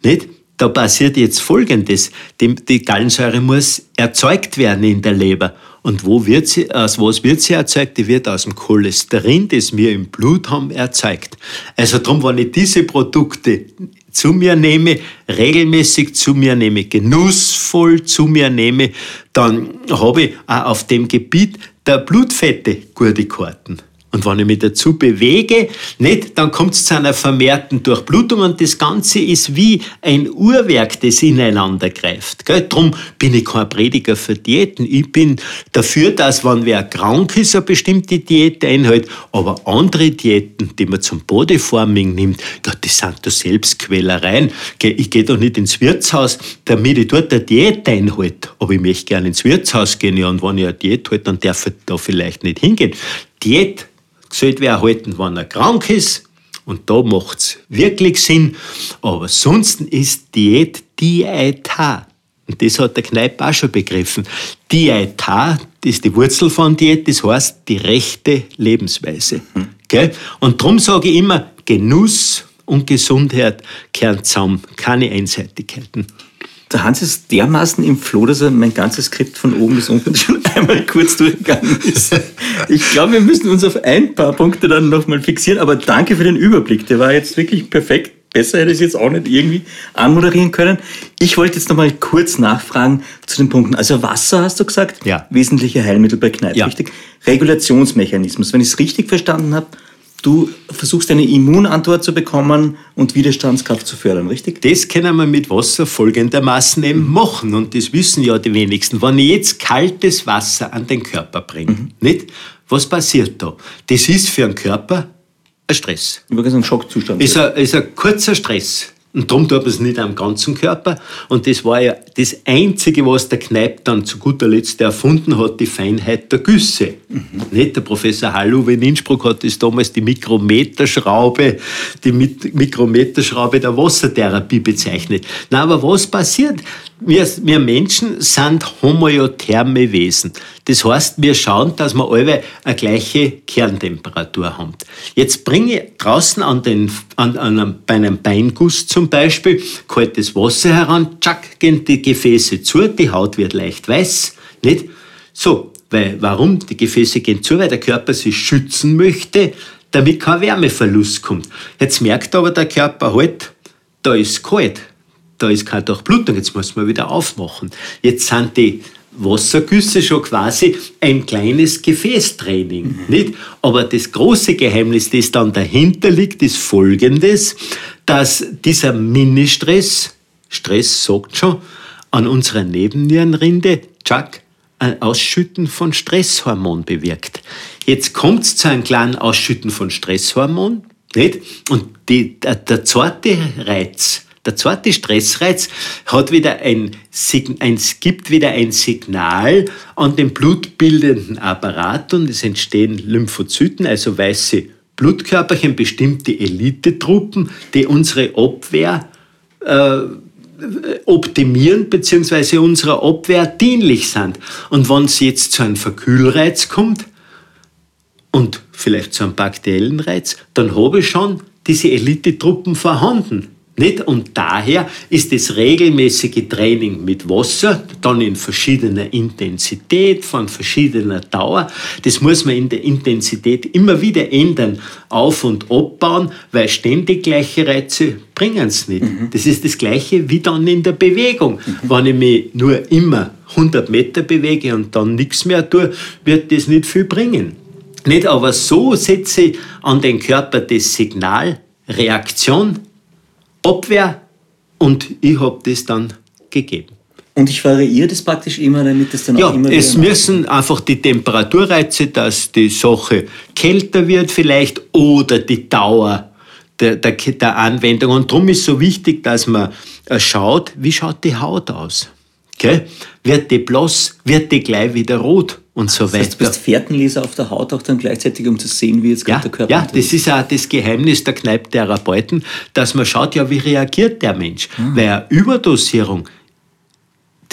nicht? Da passiert jetzt Folgendes. Die, die Gallensäure muss erzeugt werden in der Leber. Und wo wird sie, aus was wird sie erzeugt? Die wird aus dem Cholesterin, das wir im Blut haben, erzeugt. Also darum, wenn ich diese Produkte zu mir nehme, regelmäßig zu mir nehme, genussvoll zu mir nehme, dann habe ich auch auf dem Gebiet der Blutfette gute Karten. Und wenn ich mich dazu bewege, nicht, dann kommt es zu einer vermehrten Durchblutung und das Ganze ist wie ein Uhrwerk, das ineinander greift. Gell? Drum bin ich kein Prediger für Diäten. Ich bin dafür, dass, wenn wer krank ist, eine bestimmte Diät einhält, aber andere Diäten, die man zum Bodyforming nimmt, das sind da Selbstquälereien. Ich gehe doch nicht ins Wirtshaus, damit ich dort eine Diät einhalte. Aber ich möchte gerne ins Wirtshaus gehen, ja, und wenn ich eine Diät halte, dann darf ich da vielleicht nicht hingehen. Diät sollte wer halten, wenn er krank ist. Und da macht es wirklich Sinn. Aber sonst ist Diät Dieta. Und das hat der Kneipp auch schon begriffen. Dieta, das ist die Wurzel von Diät, das heißt die rechte Lebensweise. Mhm. Gell? Und darum sage ich immer, Genuss und Gesundheit kehren zusammen, keine Einseitigkeiten der Hans ist dermaßen im Floh, dass er mein ganzes Skript von oben bis unten schon einmal kurz durchgegangen ist. Ich glaube, wir müssen uns auf ein paar Punkte dann nochmal fixieren, aber danke für den Überblick. Der war jetzt wirklich perfekt. Besser hätte ich es jetzt auch nicht irgendwie anmoderieren können. Ich wollte jetzt nochmal kurz nachfragen zu den Punkten. Also Wasser hast du gesagt? Ja. Wesentliche Heilmittel bei Kneipp, ja. richtig? Regulationsmechanismus. Wenn ich es richtig verstanden habe, Du versuchst eine Immunantwort zu bekommen und Widerstandskraft zu fördern, richtig? Das können wir mit Wasser folgendermaßen eben machen und das wissen ja die wenigsten. Wenn ich jetzt kaltes Wasser an den Körper bringe, mhm. nicht? Was passiert da? Das ist für den Körper ein Stress. Übrigens ein Schockzustand. Ist ein, ist ein kurzer Stress. Und darum tut man es nicht am ganzen Körper. Und das war ja das Einzige, was der Kneipp dann zu guter Letzt erfunden hat, die Feinheit der Güsse. Mhm. Nicht? Der Professor Halluwe in Innsbruck hat das damals die Mikrometerschraube, die Mikrometerschraube der Wassertherapie bezeichnet. Na, aber was passiert? Wir, wir Menschen sind homoiotherme Wesen. Das heißt, wir schauen, dass wir alle eine gleiche Kerntemperatur haben. Jetzt bringe ich draußen an den, an, an bei einem Beinguss zum Beispiel kaltes Wasser heran, tschack, gehen die Gefäße zu, die Haut wird leicht weiß, nicht? So, weil, warum? Die Gefäße gehen zu, weil der Körper sich schützen möchte, damit kein Wärmeverlust kommt. Jetzt merkt aber der Körper halt, da ist kalt da ist keine Durchblutung, jetzt muss man wieder aufmachen. Jetzt sind die Wassergüsse schon quasi ein kleines Gefäßtraining, mhm. nicht? Aber das große Geheimnis, das dann dahinter liegt, ist folgendes, dass dieser Ministress, Stress sagt schon, an unserer Nebennierenrinde, Chuck, ein Ausschütten von Stresshormon bewirkt. Jetzt kommt es zu einem kleinen Ausschütten von Stresshormon, nicht? Und die, der, der zweite Reiz, der zweite Stressreiz hat wieder ein, ein, gibt wieder ein Signal an den blutbildenden Apparat und es entstehen Lymphozyten, also weiße Blutkörperchen, bestimmte Elitetruppen, die unsere Abwehr äh, optimieren bzw. unserer Abwehr dienlich sind. Und wenn es jetzt zu einem Verkühlreiz kommt und vielleicht zu einem bakteriellen Reiz, dann habe ich schon diese Elitetruppen vorhanden. Nicht? Und daher ist das regelmäßige Training mit Wasser, dann in verschiedener Intensität, von verschiedener Dauer, das muss man in der Intensität immer wieder ändern, auf- und abbauen, weil ständig gleiche Reize bringen es nicht. Mhm. Das ist das Gleiche wie dann in der Bewegung. Mhm. Wenn ich mich nur immer 100 Meter bewege und dann nichts mehr tue, wird das nicht viel bringen. Nicht, aber so setze ich an den Körper das Signal, Reaktion, Abwehr und ich habe das dann gegeben. Und ich variiere das praktisch immer, damit es dann ja, auch immer es müssen einfach die Temperaturreize, dass die Sache kälter wird vielleicht oder die Dauer der, der, der Anwendung. Und darum ist so wichtig, dass man äh, schaut, wie schaut die Haut aus. Okay? Wird die blass, wird die gleich wieder rot und so das heißt, weiter. Du bist Fährtenleser auf der Haut auch dann gleichzeitig, um zu sehen, wie jetzt ja, gerade der Körper Ja, das ist auch das Geheimnis der Kneipptherapeuten, dass man schaut, ja, wie reagiert der Mensch. Mhm. Weil eine Überdosierung,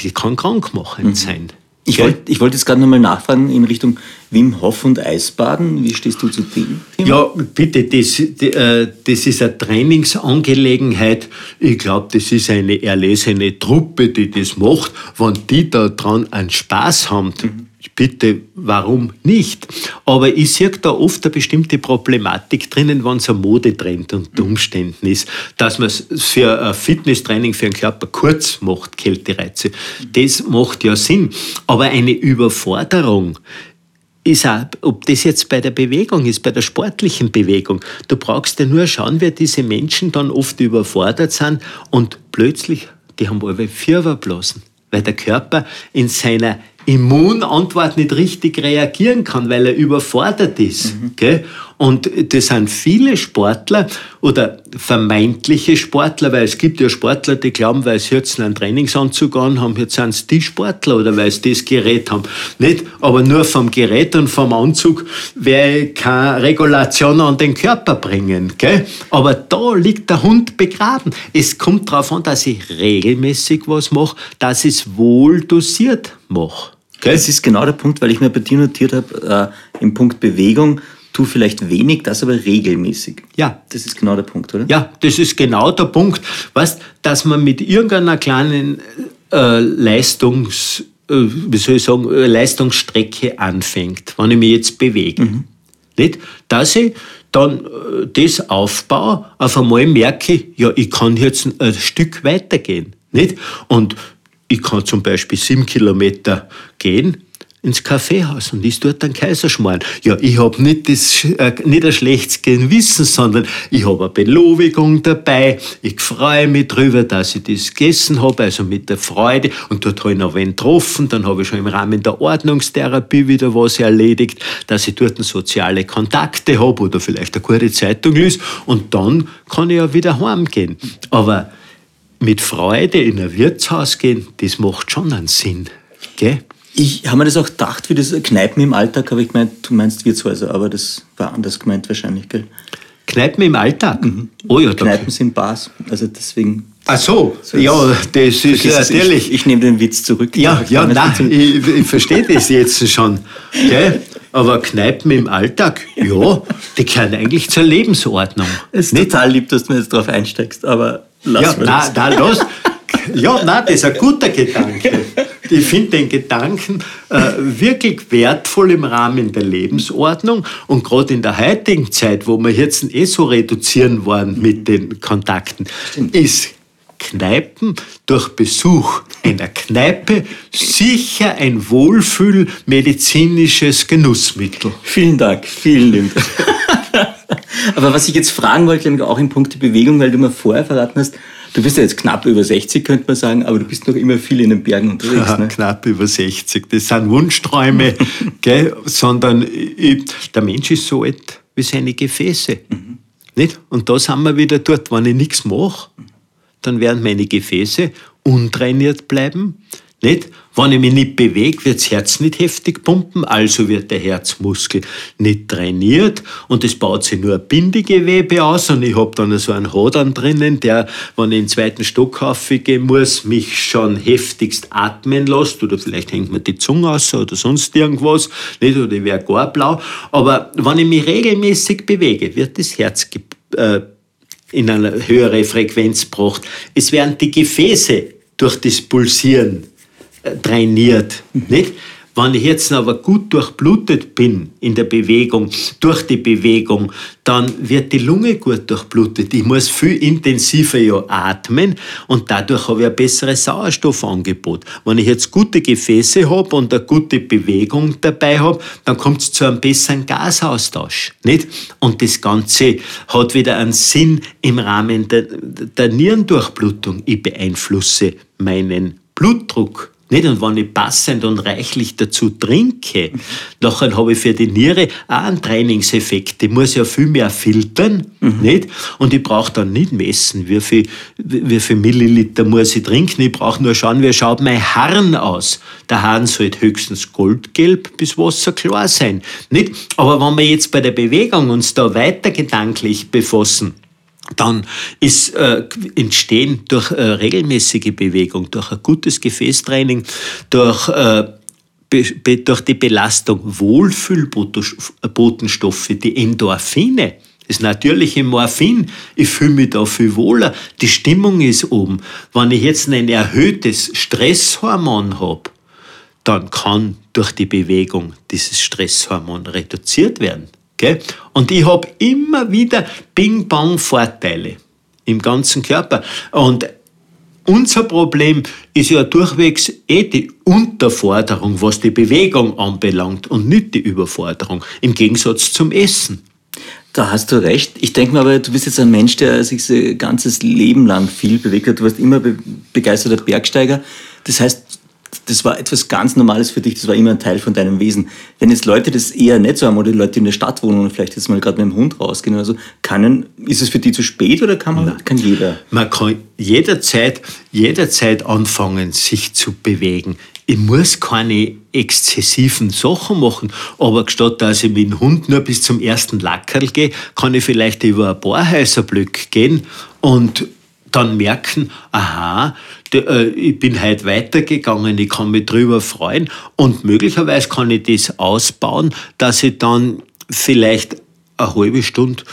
die kann krankmachend mhm. sein. Ich wollte wollt jetzt gerade nochmal nachfragen in Richtung Wim Hof und Eisbaden. Wie stehst du zu dem Thema? Ja, bitte, das, äh, das ist eine Trainingsangelegenheit. Ich glaube, das ist eine erlesene Truppe, die das macht. Wenn die da dran einen Spaß haben, mhm bitte, warum nicht? Aber ich sehe da oft eine bestimmte Problematik drinnen, wenn es ein Modetrend unter Umständen ist, dass man es für ein Fitnesstraining für den Körper kurz macht, Kältereize. Das macht ja Sinn. Aber eine Überforderung, ist auch, ob das jetzt bei der Bewegung ist, bei der sportlichen Bewegung. Du brauchst ja nur schauen, wie diese Menschen dann oft überfordert sind und plötzlich, die haben alle Fieberblasen, weil der Körper in seiner Immunantwort nicht richtig reagieren kann, weil er überfordert ist. Mhm. Gell? Und das sind viele Sportler oder vermeintliche Sportler, weil es gibt ja Sportler, die glauben, weil sie jetzt einen Trainingsanzug an haben, jetzt sind es die Sportler oder weil sie das Gerät haben. Nicht, aber nur vom Gerät und vom Anzug werde ich keine Regulation an den Körper bringen. Gell? Aber da liegt der Hund begraben. Es kommt darauf an, dass ich regelmäßig was mache, dass ich es wohl dosiert mache. Das ist genau der Punkt, weil ich mir bei dir notiert habe, äh, im Punkt Bewegung, tu vielleicht wenig, das aber regelmäßig. Ja. Das ist genau der Punkt, oder? Ja, das ist genau der Punkt. Weißt, dass man mit irgendeiner kleinen äh, Leistungs, äh, wie soll ich sagen, äh, Leistungsstrecke anfängt, wenn ich mich jetzt bewege. Mhm. Nicht? Dass ich dann äh, das aufbaue, auf einmal merke ich, ja, ich kann jetzt ein, ein Stück weitergehen. Nicht? Und ich kann zum Beispiel sieben Kilometer gehen ins Kaffeehaus und ist dort ein Kaiserschmarrn. Ja, ich habe nicht, das, äh, nicht ein schlechtes Gewissen, sondern ich habe eine Belobigung dabei. Ich freue mich darüber, dass ich das gegessen habe, also mit der Freude. Und dort habe ich noch wen getroffen. Dann habe ich schon im Rahmen der Ordnungstherapie wieder was erledigt, dass ich dort soziale Kontakte habe oder vielleicht eine gute Zeitung lese. Und dann kann ich ja wieder heimgehen. Aber mit Freude in ein Wirtshaus gehen, das macht schon einen Sinn. Gell? Ich habe mir das auch gedacht, für das Kneipen im Alltag, habe ich gemeint, du meinst Wirtshäuser, aber das war anders gemeint wahrscheinlich, gell? Kneipen im Alltag? Mhm. Oh ja, Kneipen sind Bars, also deswegen. Ach so, so ja, das ist natürlich. Ich, ich, nehme den Witz zurück. Ja, ja, nein, ich, ich verstehe das jetzt schon. Gell? Aber Kneipen im Alltag, ja, die gehören eigentlich zur Lebensordnung. Es ist Nicht? total lieb, dass du mir jetzt drauf einsteigst, aber lass ja, nein, nein, los. Ja, nein, das ist ein guter Gedanke. Ich finde den Gedanken äh, wirklich wertvoll im Rahmen der Lebensordnung und gerade in der heutigen Zeit, wo wir jetzt eh so reduzieren wollen mit den Kontakten, ist Kneipen durch Besuch einer Kneipe sicher ein wohlfühlmedizinisches Genussmittel. Vielen Dank, vielen Dank. Aber was ich jetzt fragen wollte, auch in Punkt Bewegung, weil du mir vorher verraten hast, du bist ja jetzt knapp über 60, könnte man sagen, aber du bist noch immer viel in den Bergen unterwegs. Ne? Knapp über 60, das sind Wunschträume, gell? sondern ich, der Mensch ist so alt wie seine Gefäße. Mhm. Nicht? Und da sind wir wieder dort, wenn ich nichts mache, dann werden meine Gefäße untrainiert bleiben. Nicht? Wenn ich mich nicht bewege, wird das Herz nicht heftig pumpen, also wird der Herzmuskel nicht trainiert und es baut sich nur ein Bindegewebe aus und ich habe dann so einen Hodern drinnen, der, wenn ich in den zweiten Stock gehen muss, mich schon heftigst atmen lässt oder vielleicht hängt mir die Zunge aus oder sonst irgendwas, nicht? oder ich wäre gar blau. Aber wenn ich mich regelmäßig bewege, wird das Herz äh, in eine höhere Frequenz gebracht. Es werden die Gefäße durch das Pulsieren trainiert. Mhm. Nicht? Wenn ich jetzt aber gut durchblutet bin in der Bewegung, durch die Bewegung, dann wird die Lunge gut durchblutet. Ich muss viel intensiver ja atmen und dadurch habe ich ein besseres Sauerstoffangebot. Wenn ich jetzt gute Gefäße habe und eine gute Bewegung dabei habe, dann kommt es zu einem besseren Gasaustausch. Nicht? Und das Ganze hat wieder einen Sinn im Rahmen der, der Nierendurchblutung. Ich beeinflusse meinen Blutdruck. Nicht? Und wenn ich passend und reichlich dazu trinke, nachher habe ich für die Niere auch einen Trainingseffekt. Die muss ja viel mehr filtern. Mhm. Nicht? Und ich brauche dann nicht messen, wie viel, wie viel Milliliter muss ich trinken. Ich brauche nur schauen, wie schaut mein Harn aus. Der Harn sollte höchstens goldgelb bis wasserklar sein. Nicht? Aber wenn wir jetzt bei der Bewegung uns da weiter gedanklich befassen, dann ist äh, entstehen durch äh, regelmäßige Bewegung, durch ein gutes Gefäßtraining, durch äh, durch die Belastung Wohlfühlbotenstoffe, die Endorphine, das natürliche Morphin, ich fühle mich da viel wohler, die Stimmung ist oben. Wenn ich jetzt ein erhöhtes Stresshormon habe, dann kann durch die Bewegung dieses Stresshormon reduziert werden. Gell? Und ich habe immer wieder Bing-Bang-Vorteile im ganzen Körper. Und unser Problem ist ja durchwegs eh die Unterforderung, was die Bewegung anbelangt und nicht die Überforderung, im Gegensatz zum Essen. Da hast du recht. Ich denke mir aber, du bist jetzt ein Mensch, der sich sein ganzes Leben lang viel bewegt hat. Du warst immer begeisterter Bergsteiger. Das heißt, das war etwas ganz Normales für dich, das war immer ein Teil von deinem Wesen. Wenn jetzt Leute das eher nicht so haben oder Leute, die in der Stadt wohnen und vielleicht jetzt mal gerade mit dem Hund rausgehen oder so, können, ist es für die zu spät oder kann, man, kann jeder? Man kann jederzeit, jederzeit anfangen, sich zu bewegen. Ich muss keine exzessiven Sachen machen, aber statt dass ich mit dem Hund nur bis zum ersten Lackerl gehe, kann ich vielleicht über ein paar Häuserblöcke gehen und dann merken, aha, ich bin heute weitergegangen, ich kann mich drüber freuen und möglicherweise kann ich das ausbauen, dass ich dann vielleicht eine halbe Stunde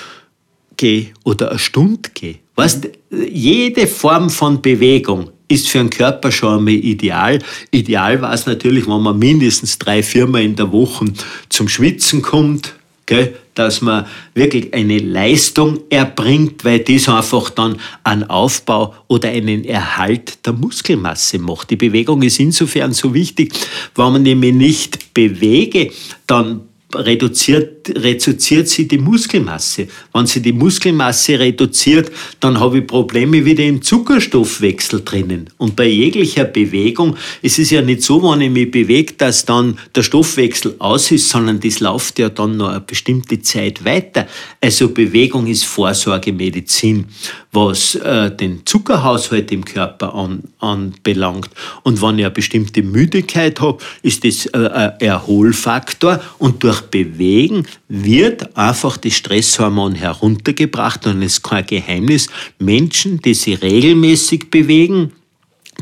gehe oder eine Stunde gehe. Weißt, jede Form von Bewegung ist für den Körper schon einmal ideal. Ideal war es natürlich, wenn man mindestens drei, viermal in der Woche zum Schwitzen kommt, gell, dass man wirklich eine Leistung erbringt, weil das einfach dann einen Aufbau oder einen Erhalt der Muskelmasse macht. Die Bewegung ist insofern so wichtig, wenn man nämlich nicht bewege, dann reduziert, reduziert sie die Muskelmasse. Wenn sie die Muskelmasse reduziert, dann habe ich Probleme wieder im Zuckerstoffwechsel drinnen. Und bei jeglicher Bewegung ist es ja nicht so, wenn ich mich bewege, dass dann der Stoffwechsel aus ist, sondern das läuft ja dann noch eine bestimmte Zeit weiter. Also Bewegung ist Vorsorgemedizin, was äh, den Zuckerhaushalt im Körper an, anbelangt. Und wenn ich eine bestimmte Müdigkeit habe, ist das äh, ein Erholfaktor und durch Bewegen wird einfach das Stresshormon heruntergebracht und es ist kein Geheimnis. Menschen, die sich regelmäßig bewegen,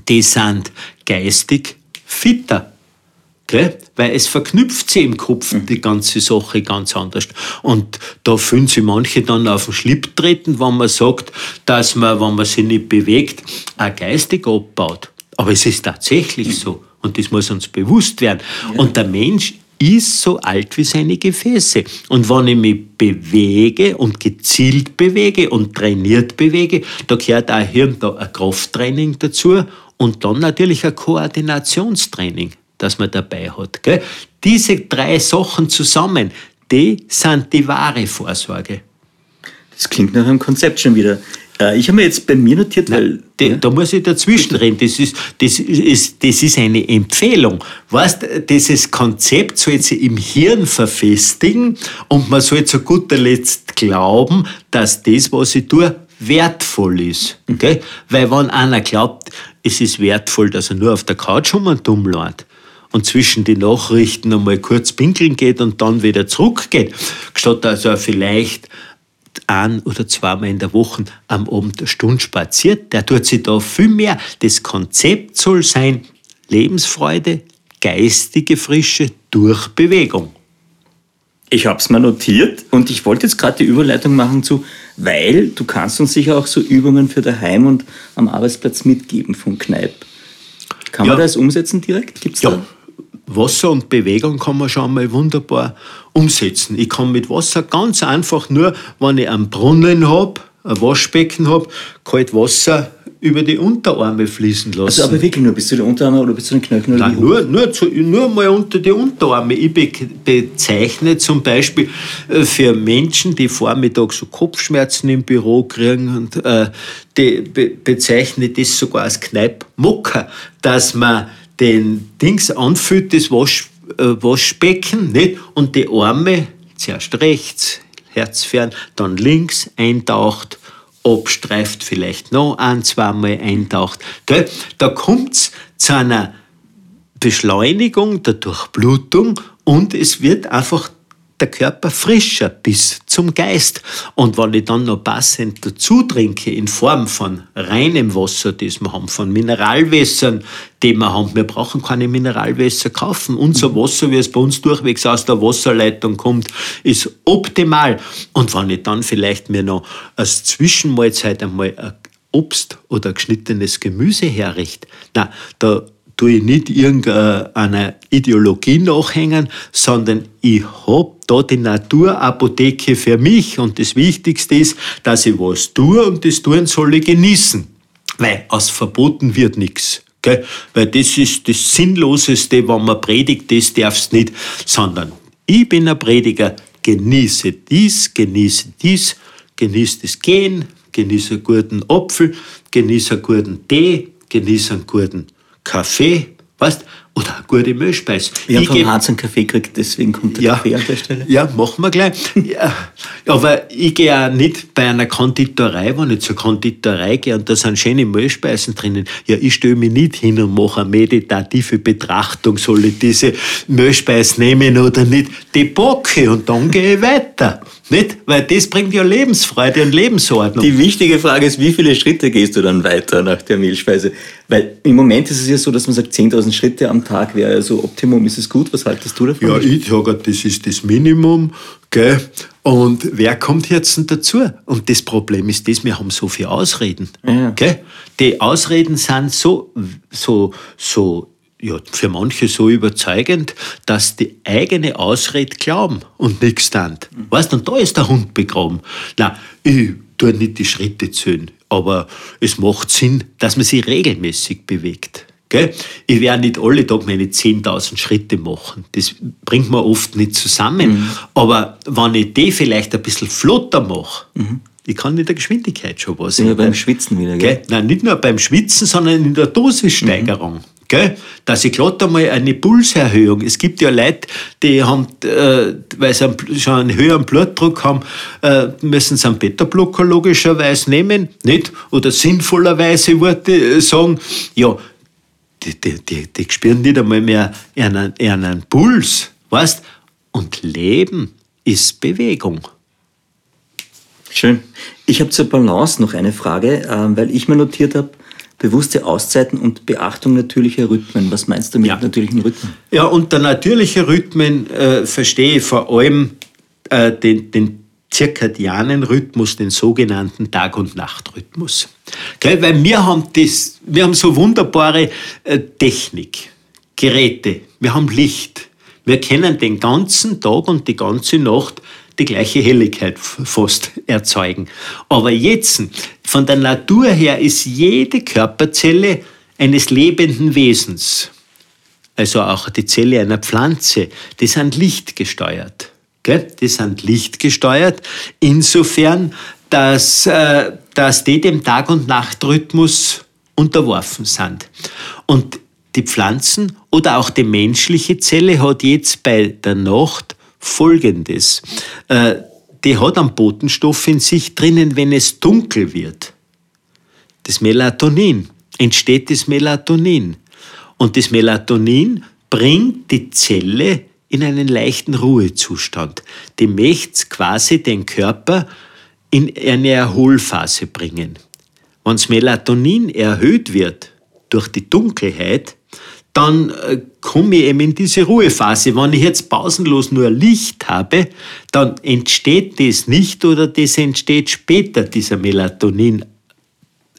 die sind geistig fitter. Okay? Weil es verknüpft sie im Kopf, mhm. die ganze Sache ganz anders. Und da fühlen sich manche dann auf den Schlipp treten, wenn man sagt, dass man, wenn man sich nicht bewegt, auch geistig abbaut. Aber es ist tatsächlich mhm. so. Und das muss uns bewusst werden. Ja. Und der Mensch ist so alt wie seine Gefäße. Und wenn ich mich bewege und gezielt bewege und trainiert bewege, da gehört auch hier und da ein Krafttraining dazu und dann natürlich ein Koordinationstraining, das man dabei hat. Gell? Diese drei Sachen zusammen, die sind die wahre Vorsorge. Das klingt nach einem Konzept schon wieder. Äh, ich habe mir jetzt bei mir notiert, weil. Da, ja? da muss ich dazwischen reden. Das ist, das, ist, das ist eine Empfehlung. Weißt, dieses Konzept soll sich im Hirn verfestigen und man soll zu guter Letzt glauben, dass das, was ich tue, wertvoll ist. Okay? Weil wenn einer glaubt, es ist wertvoll, dass er nur auf der Couch um und dumm lernt und zwischen die Nachrichten einmal kurz pinkeln geht und dann wieder zurückgeht, statt dass er vielleicht ein oder zweimal in der Woche am Abend eine Stunde spaziert, der tut sich da viel mehr. Das Konzept soll sein, Lebensfreude, geistige Frische durch Bewegung. Ich habe es mal notiert und ich wollte jetzt gerade die Überleitung machen zu, weil du kannst uns sicher auch so Übungen für daheim und am Arbeitsplatz mitgeben von Kneipp. Kann ja. man das umsetzen direkt? Gibt's ja. Da? Wasser und Bewegung kann man schon mal wunderbar umsetzen. Ich kann mit Wasser ganz einfach nur, wenn ich einen Brunnen habe, ein Waschbecken habe, kalt Wasser über die Unterarme fließen lassen. Also aber wirklich nur bis zu den Unterarmen oder bis zu den Knöcheln? Nein, nur, nur, zu, nur mal unter die Unterarme. Ich be bezeichne zum Beispiel äh, für Menschen, die vormittags so Kopfschmerzen im Büro kriegen, und, äh, die be bezeichne das sogar als Kneipmocker, dass man den Dings anfühlt, das Wasch, äh, Waschbecken, nicht? und die Arme zuerst rechts, herzfern, dann links eintaucht abstreift, vielleicht noch ein, zweimal eintaucht. Gell? Da kommt es zu einer Beschleunigung der Durchblutung und es wird einfach der Körper frischer bis zum Geist. Und wenn ich dann noch passend dazu trinke, in Form von reinem Wasser, das wir haben, von Mineralwässern, die wir haben, wir brauchen keine Mineralwässer kaufen. Unser. Wasser, wie es bei uns durchwegs aus der Wasserleitung kommt, ist optimal. Und wenn ich dann vielleicht mir noch als Zwischenmahlzeit einmal ein Obst oder geschnittenes Gemüse herrichte, na, da tue ich nicht irgendeiner Ideologie nachhängen, sondern ich habe da die Naturapotheke für mich und das Wichtigste ist, dass ich was tue und das tun soll ich genießen. Weil aus verboten wird nichts. Weil das ist das Sinnloseste, wenn man predigt, das darfst nicht, sondern ich bin ein Prediger, genieße dies, genieße dies, genieße das Gehen, genieße einen guten Apfel, genieße einen guten Tee, genieße einen guten Kaffee, weißt oder eine gute Milchspeise. Wir haben vom Harz einen Kaffee gekriegt, deswegen kommt der ja, Kaffee an der Stelle. Ja, machen wir gleich. ja, aber ich gehe auch nicht bei einer Konditorei, wenn ich zur Konditorei gehe und da sind schöne Milchspeisen drinnen. Ja, ich stelle mich nicht hin und mache eine meditative Betrachtung, soll ich diese Milchspeise nehmen oder nicht. Die bocke und dann gehe ich weiter. Nicht? Weil das bringt ja Lebensfreude und Lebensordnung. Die wichtige Frage ist, wie viele Schritte gehst du dann weiter nach der Milchspeise? Weil im Moment ist es ja so, dass man sagt, 10.000 Schritte am Tag wäre also Optimum. Ist es gut? Was haltest du davon? Ja, ich sage, das ist das Minimum. Gell? Und wer kommt jetzt dazu? Und das Problem ist das, wir haben so viele Ausreden. Ja. Gell? Die Ausreden sind so, so, so ja, für manche so überzeugend, dass die eigene Ausrede glauben und nichts. Mhm. Weißt du, und da ist der Hund begraben. Na, ich tue nicht die Schritte zählen, aber es macht Sinn, dass man sich regelmäßig bewegt. Gell? Ich werde nicht alle Tage meine 10.000 Schritte machen. Das bringt man oft nicht zusammen. Mhm. Aber wenn ich die vielleicht ein bisschen flotter mache, mhm. ich kann in der Geschwindigkeit schon was. Ja, beim Schwitzen wieder, gell? gell? Nein, nicht nur beim Schwitzen, sondern in der Dosissteigerung. Mhm. Gell? Dass ich glatt einmal eine Pulserhöhung. Es gibt ja Leute, die haben, äh, weil sie schon einen höheren Blutdruck haben, äh, müssen sie einen Beta-Blocker logischerweise nehmen, nicht? Oder sinnvollerweise würde ich sagen, ja, die, die, die, die spüren nicht einmal mehr einen, einen Puls, weißt? Und Leben ist Bewegung. Schön. Ich habe zur Balance noch eine Frage, äh, weil ich mir notiert habe, bewusste Auszeiten und Beachtung natürlicher Rhythmen. Was meinst du mit ja. natürlichen Rhythmen? Ja, unter natürliche Rhythmen äh, verstehe ich vor allem äh, den, den zirkadianen Rhythmus, den sogenannten Tag- und Nachtrhythmus. Okay, weil wir haben, das, wir haben so wunderbare äh, Technik, Geräte, wir haben Licht. Wir können den ganzen Tag und die ganze Nacht die gleiche Helligkeit fast erzeugen. Aber jetzt, von der Natur her, ist jede Körperzelle eines lebenden Wesens, also auch die Zelle einer Pflanze, die sind lichtgesteuert. Die sind lichtgesteuert, insofern, dass, äh, dass die dem Tag- und Nachtrhythmus unterworfen sind. Und die Pflanzen oder auch die menschliche Zelle hat jetzt bei der Nacht Folgendes. Äh, die hat einen Botenstoff in sich drinnen, wenn es dunkel wird. Das Melatonin. Entsteht das Melatonin. Und das Melatonin bringt die Zelle in einen leichten Ruhezustand. Die möchte quasi den Körper in eine Erholphase bringen. Wenn das Melatonin erhöht wird durch die Dunkelheit, dann äh, komme ich eben in diese Ruhephase. Wenn ich jetzt pausenlos nur Licht habe, dann entsteht das nicht oder das entsteht später, dieser Melatonin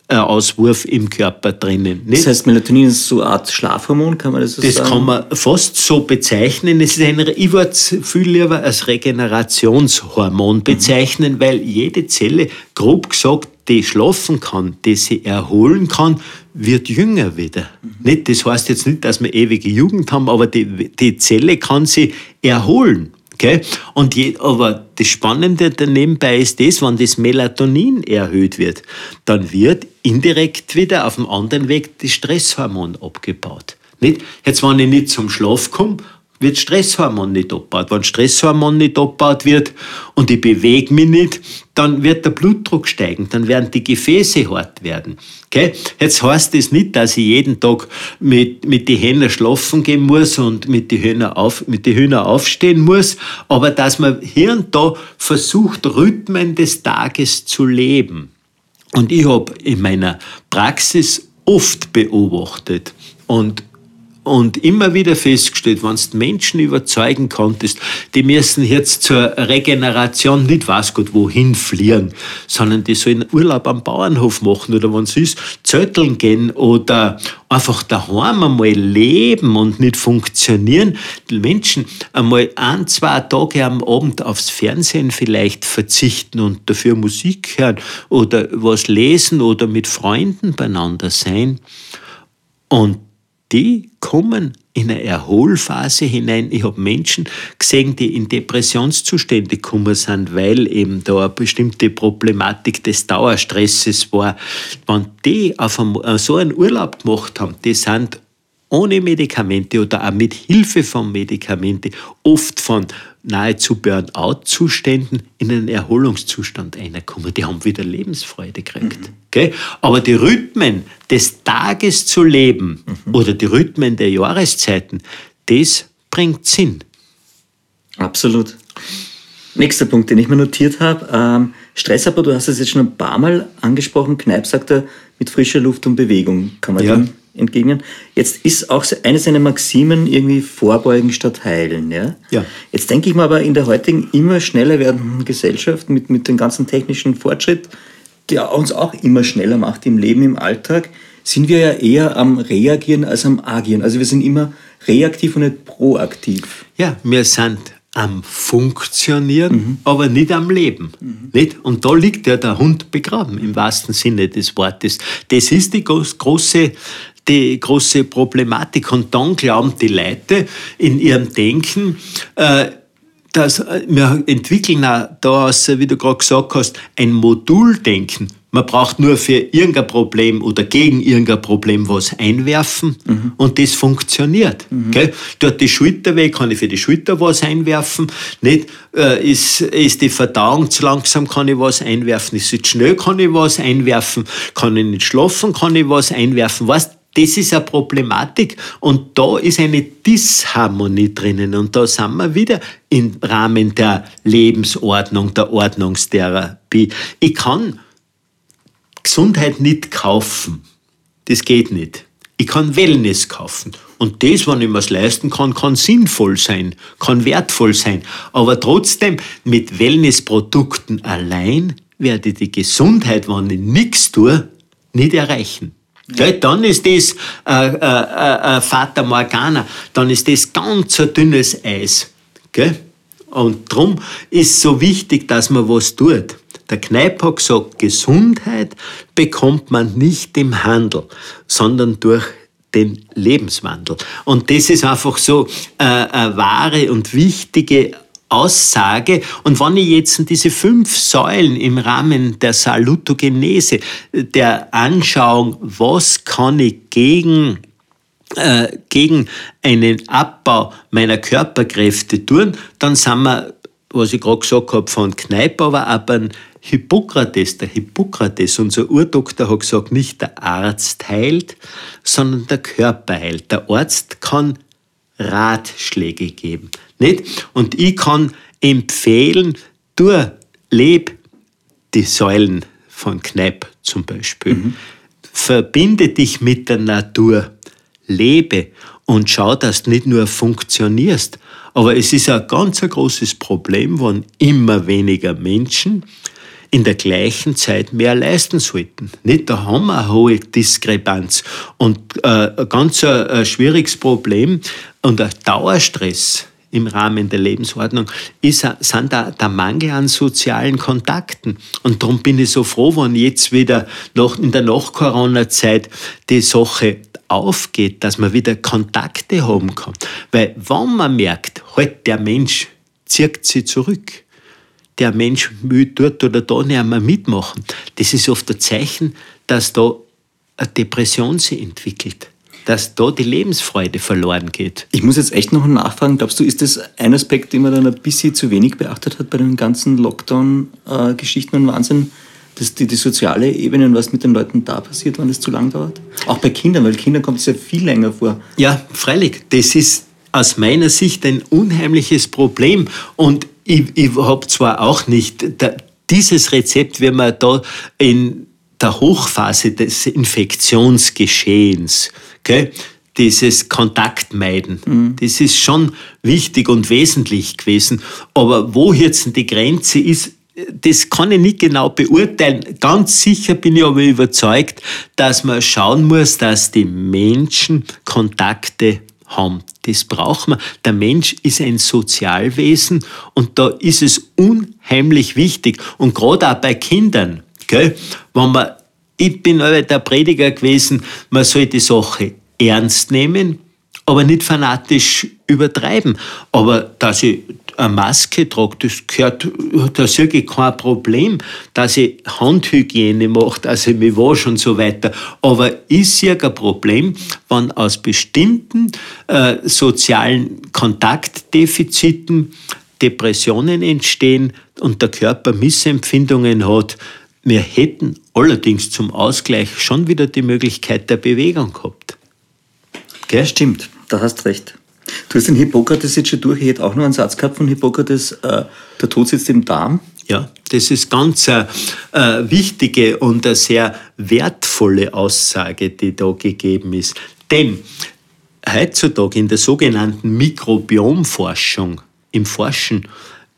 Auswurf im Körper drinnen. Nicht? Das heißt, Melatonin ist so eine Art Schlafhormon, kann man das so das sagen? Das kann man fast so bezeichnen. Es ist ein, ich würde es viel lieber als Regenerationshormon bezeichnen, mhm. weil jede Zelle, grob gesagt, die schlafen kann, die sie erholen kann, wird jünger wieder. Mhm. Nicht, das heißt jetzt nicht, dass wir ewige Jugend haben, aber die, die Zelle kann sie erholen. Okay? Und je, aber das Spannende nebenbei ist das, wenn das Melatonin erhöht wird, dann wird indirekt wieder auf dem anderen Weg das Stresshormon abgebaut. Nicht? Jetzt, wenn ich nicht zum Schlaf komme, wird Stresshormon nicht abgebaut. Wenn Stresshormon nicht abgebaut wird und ich bewege mich nicht, dann wird der Blutdruck steigen, dann werden die Gefäße hart werden. Okay? Jetzt heißt das nicht, dass ich jeden Tag mit, mit den Hühnern schlafen gehen muss und mit den Hühnern, auf, Hühnern aufstehen muss, aber dass man hier und da versucht, Rhythmen des Tages zu leben. Und ich habe in meiner Praxis oft beobachtet und und immer wieder festgestellt, wenn du Menschen überzeugen konntest, die müssen jetzt zur Regeneration nicht was Gott wohin fliehen, sondern die sollen Urlaub am Bauernhof machen oder wenn sie ist, zötteln gehen oder einfach daheim einmal leben und nicht funktionieren. Die Menschen einmal ein, zwei Tage am Abend aufs Fernsehen vielleicht verzichten und dafür Musik hören oder was lesen oder mit Freunden beieinander sein. Und die kommen in eine Erholphase hinein. Ich habe Menschen gesehen, die in Depressionszustände gekommen sind, weil eben da eine bestimmte Problematik des Dauerstresses war. Wenn die auf so einen Urlaub gemacht haben, die sind ohne Medikamente oder auch mit Hilfe von Medikamenten oft von nahezu Burnout-Zuständen in einen Erholungszustand reinkommen. Die haben wieder Lebensfreude gekriegt. Mhm. Okay? Aber die Rhythmen des Tages zu leben mhm. oder die Rhythmen der Jahreszeiten, das bringt Sinn. Absolut. Nächster Punkt, den ich mir notiert habe. Ähm, Stressabbau, du hast es jetzt schon ein paar Mal angesprochen. Kneipp sagt er, mit frischer Luft und Bewegung kann man ja. dem entgegnen. Jetzt ist auch eine seiner Maximen irgendwie vorbeugen statt heilen. Ja? Ja. Jetzt denke ich mal aber in der heutigen immer schneller werdenden Gesellschaft mit, mit dem ganzen technischen Fortschritt, der uns auch immer schneller macht im Leben, im Alltag, sind wir ja eher am Reagieren als am Agieren. Also wir sind immer reaktiv und nicht proaktiv. Ja, wir sind am Funktionieren, mhm. aber nicht am Leben. Mhm. Nicht? Und da liegt ja der Hund begraben, im wahrsten Sinne des Wortes. Das ist die große die große Problematik. Und dann glauben die Leute in ihrem Denken, äh, dass äh, wir entwickeln auch daraus, wie du gerade gesagt hast, ein Moduldenken. Man braucht nur für irgendein Problem oder gegen irgendein Problem was einwerfen mhm. und das funktioniert. Mhm. Gell? Dort die Schulter weh, kann ich für die Schulter was einwerfen. Nicht, äh, ist, ist die Verdauung zu langsam, kann ich was einwerfen. Ist es zu schnell, kann ich was einwerfen. Kann ich nicht schlafen, kann ich was einwerfen. Weißt, das ist eine Problematik und da ist eine Disharmonie drinnen und da sind wir wieder im Rahmen der Lebensordnung, der Ordnungstherapie. Ich kann Gesundheit nicht kaufen. Das geht nicht. Ich kann Wellness kaufen. Und das, wenn ich mir leisten kann, kann sinnvoll sein, kann wertvoll sein. Aber trotzdem, mit Wellnessprodukten allein werde ich die Gesundheit, wenn ich nichts tue, nicht erreichen. Gell? Dann ist das äh, äh, äh, äh, Morgana, dann ist das ganz ein dünnes Eis. Gell? Und darum ist so wichtig, dass man was tut. Der Kneipp hat gesagt, Gesundheit bekommt man nicht im Handel, sondern durch den Lebenswandel. Und das ist einfach so äh, eine wahre und wichtige Aussage. Und wenn ich jetzt diese fünf Säulen im Rahmen der Salutogenese, der Anschauung, was kann ich gegen äh, gegen einen Abbau meiner Körperkräfte tun, dann sind wir, was ich gerade gesagt habe, von Kneipp, aber auch beim Hippokrates. Der Hippokrates, unser Urdoktor, hat gesagt, nicht der Arzt heilt, sondern der Körper heilt. Der Arzt kann Ratschläge geben. Nicht? Und ich kann empfehlen, du leb die Säulen von Kneipp zum Beispiel. Mhm. Verbinde dich mit der Natur, lebe und schau, dass du nicht nur funktionierst. Aber es ist ein ganz ein großes Problem, wenn immer weniger Menschen in der gleichen Zeit mehr leisten sollten. Nicht? Da haben wir eine hohe Diskrepanz und äh, ein ganz äh, schwieriges Problem und ein Dauerstress im Rahmen der Lebensordnung, ist, sind da der Mangel an sozialen Kontakten. Und darum bin ich so froh, wenn jetzt wieder noch in der Nach-Corona-Zeit die Sache aufgeht, dass man wieder Kontakte haben kann. Weil wenn man merkt, halt der Mensch zieht sich zurück, der Mensch will dort oder da nicht mehr mitmachen, das ist oft ein Zeichen, dass da eine Depression sich entwickelt dass da die Lebensfreude verloren geht. Ich muss jetzt echt noch nachfragen, glaubst du, ist das ein Aspekt, den man dann ein bisschen zu wenig beachtet hat bei den ganzen Lockdown-Geschichten und Wahnsinn? dass die, die soziale Ebene und was mit den Leuten da passiert, wenn es zu lang dauert? Auch bei Kindern, weil Kindern kommt es ja viel länger vor. Ja, freilich. Das ist aus meiner Sicht ein unheimliches Problem. Und ich, ich habe zwar auch nicht da, dieses Rezept, wenn man da in der Hochphase des Infektionsgeschehens Okay? Dieses Kontaktmeiden, mhm. das ist schon wichtig und wesentlich gewesen. Aber wo jetzt die Grenze ist, das kann ich nicht genau beurteilen. Ganz sicher bin ich aber überzeugt, dass man schauen muss, dass die Menschen Kontakte haben. Das braucht man. Der Mensch ist ein Sozialwesen und da ist es unheimlich wichtig. Und gerade auch bei Kindern, gell, wenn man ich bin aber der Prediger gewesen, man soll die Sache ernst nehmen, aber nicht fanatisch übertreiben. Aber dass ich eine Maske trage, das gehört, da sehe ich kein Problem, dass ich Handhygiene mache, dass ich mich wasche und so weiter. Aber ist ja ein Problem, wenn aus bestimmten äh, sozialen Kontaktdefiziten Depressionen entstehen und der Körper Missempfindungen hat, wir hätten allerdings zum Ausgleich schon wieder die Möglichkeit der Bewegung gehabt. Gell? Stimmt, da hast recht. Du hast den Hippokrates jetzt schon durch. Ich hätte auch noch einen Satz gehabt von Hippokrates, äh, der Tod sitzt im Darm. Ja, das ist ganz eine äh, wichtige und eine sehr wertvolle Aussage, die da gegeben ist. Denn heutzutage in der sogenannten Mikrobiomforschung, im Forschen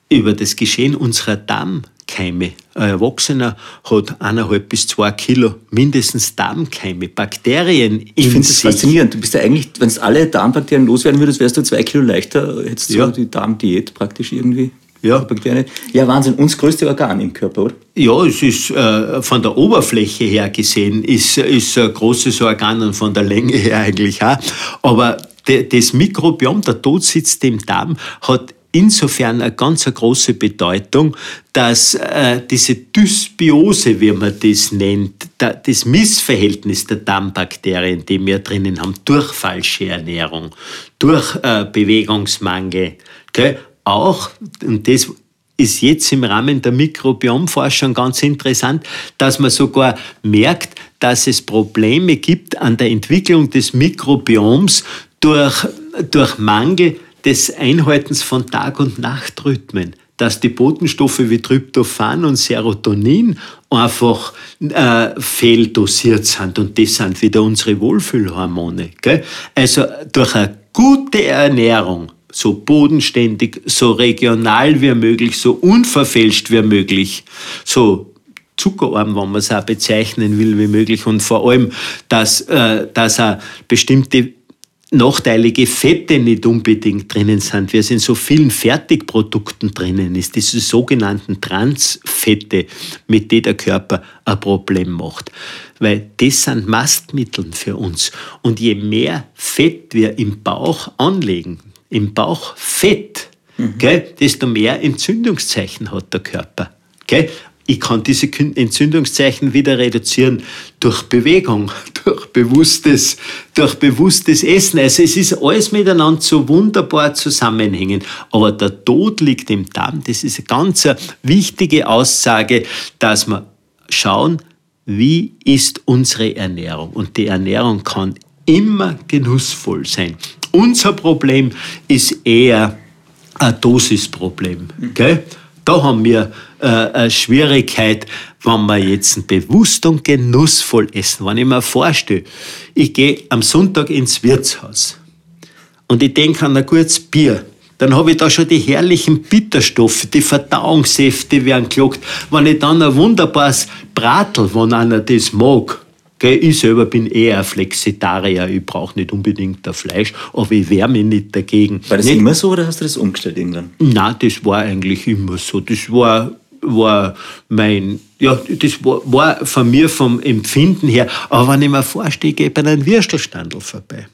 über das Geschehen unserer Darm Keime. Ein Erwachsener hat eineinhalb bis zwei Kilo mindestens Darmkeime, Bakterien in Ich finde das faszinierend. Du bist ja eigentlich, wenn du alle Darmbakterien loswerden würdest, wärst du zwei Kilo leichter. Hättest du ja. die Darmdiät praktisch irgendwie. Ja. Bakterien. Ja, Wahnsinn. Uns größte Organ im Körper, oder? Ja, es ist äh, von der Oberfläche her gesehen, ist, ist ein großes Organ und von der Länge her eigentlich auch. Aber das Mikrobiom, der Tod sitzt im Darm, hat insofern eine ganz große Bedeutung, dass äh, diese Dysbiose, wie man das nennt, da, das Missverhältnis der Darmbakterien, die wir drinnen haben, durch falsche Ernährung, durch äh, Bewegungsmangel, okay, auch, und das ist jetzt im Rahmen der Mikrobiomforschung ganz interessant, dass man sogar merkt, dass es Probleme gibt an der Entwicklung des Mikrobioms durch, durch Mangel des Einhaltens von Tag- und Nachtrhythmen, dass die Botenstoffe wie Tryptophan und Serotonin einfach äh, fehldosiert sind. Und das sind wieder unsere Wohlfühlhormone. Gell? Also durch eine gute Ernährung, so bodenständig, so regional wie möglich, so unverfälscht wie möglich, so zuckerarm, wenn man es auch bezeichnen will, wie möglich und vor allem, dass, äh, dass er bestimmte nachteilige Fette nicht unbedingt drinnen sind, wie es in so vielen Fertigprodukten drinnen ist, diese sogenannten Transfette, mit denen der Körper ein Problem macht. Weil das sind Mastmittel für uns. Und je mehr Fett wir im Bauch anlegen, im Bauch Fett, mhm. gell, desto mehr Entzündungszeichen hat der Körper. Gell? Ich kann diese Entzündungszeichen wieder reduzieren durch Bewegung, durch bewusstes, durch bewusstes Essen. Also es ist alles miteinander so wunderbar zusammenhängend. Aber der Tod liegt im Darm. Das ist eine ganz wichtige Aussage, dass wir schauen, wie ist unsere Ernährung. Und die Ernährung kann immer genussvoll sein. Unser Problem ist eher ein Dosisproblem. Okay? Da haben wir äh, eine Schwierigkeit, wenn wir jetzt bewusst und genussvoll essen. Wenn ich mir vorstelle, ich gehe am Sonntag ins Wirtshaus und ich denke an ein gutes Bier, dann habe ich da schon die herrlichen Bitterstoffe, die Verdauungssäfte werden gelockt. Wenn ich dann ein wunderbares Bratel, wenn einer das mag, Gell, ich selber bin eher ein Flexitarier, ich brauche nicht unbedingt das Fleisch, aber ich wehre mich nicht dagegen. War das nicht? immer so oder hast du das umgestellt irgendwann? Nein, das war eigentlich immer so. Das war, war mein, ja, das war, war von mir vom Empfinden her. Aber wenn ich mir vorstehe, ich gehe bei einem Würstelstandel vorbei.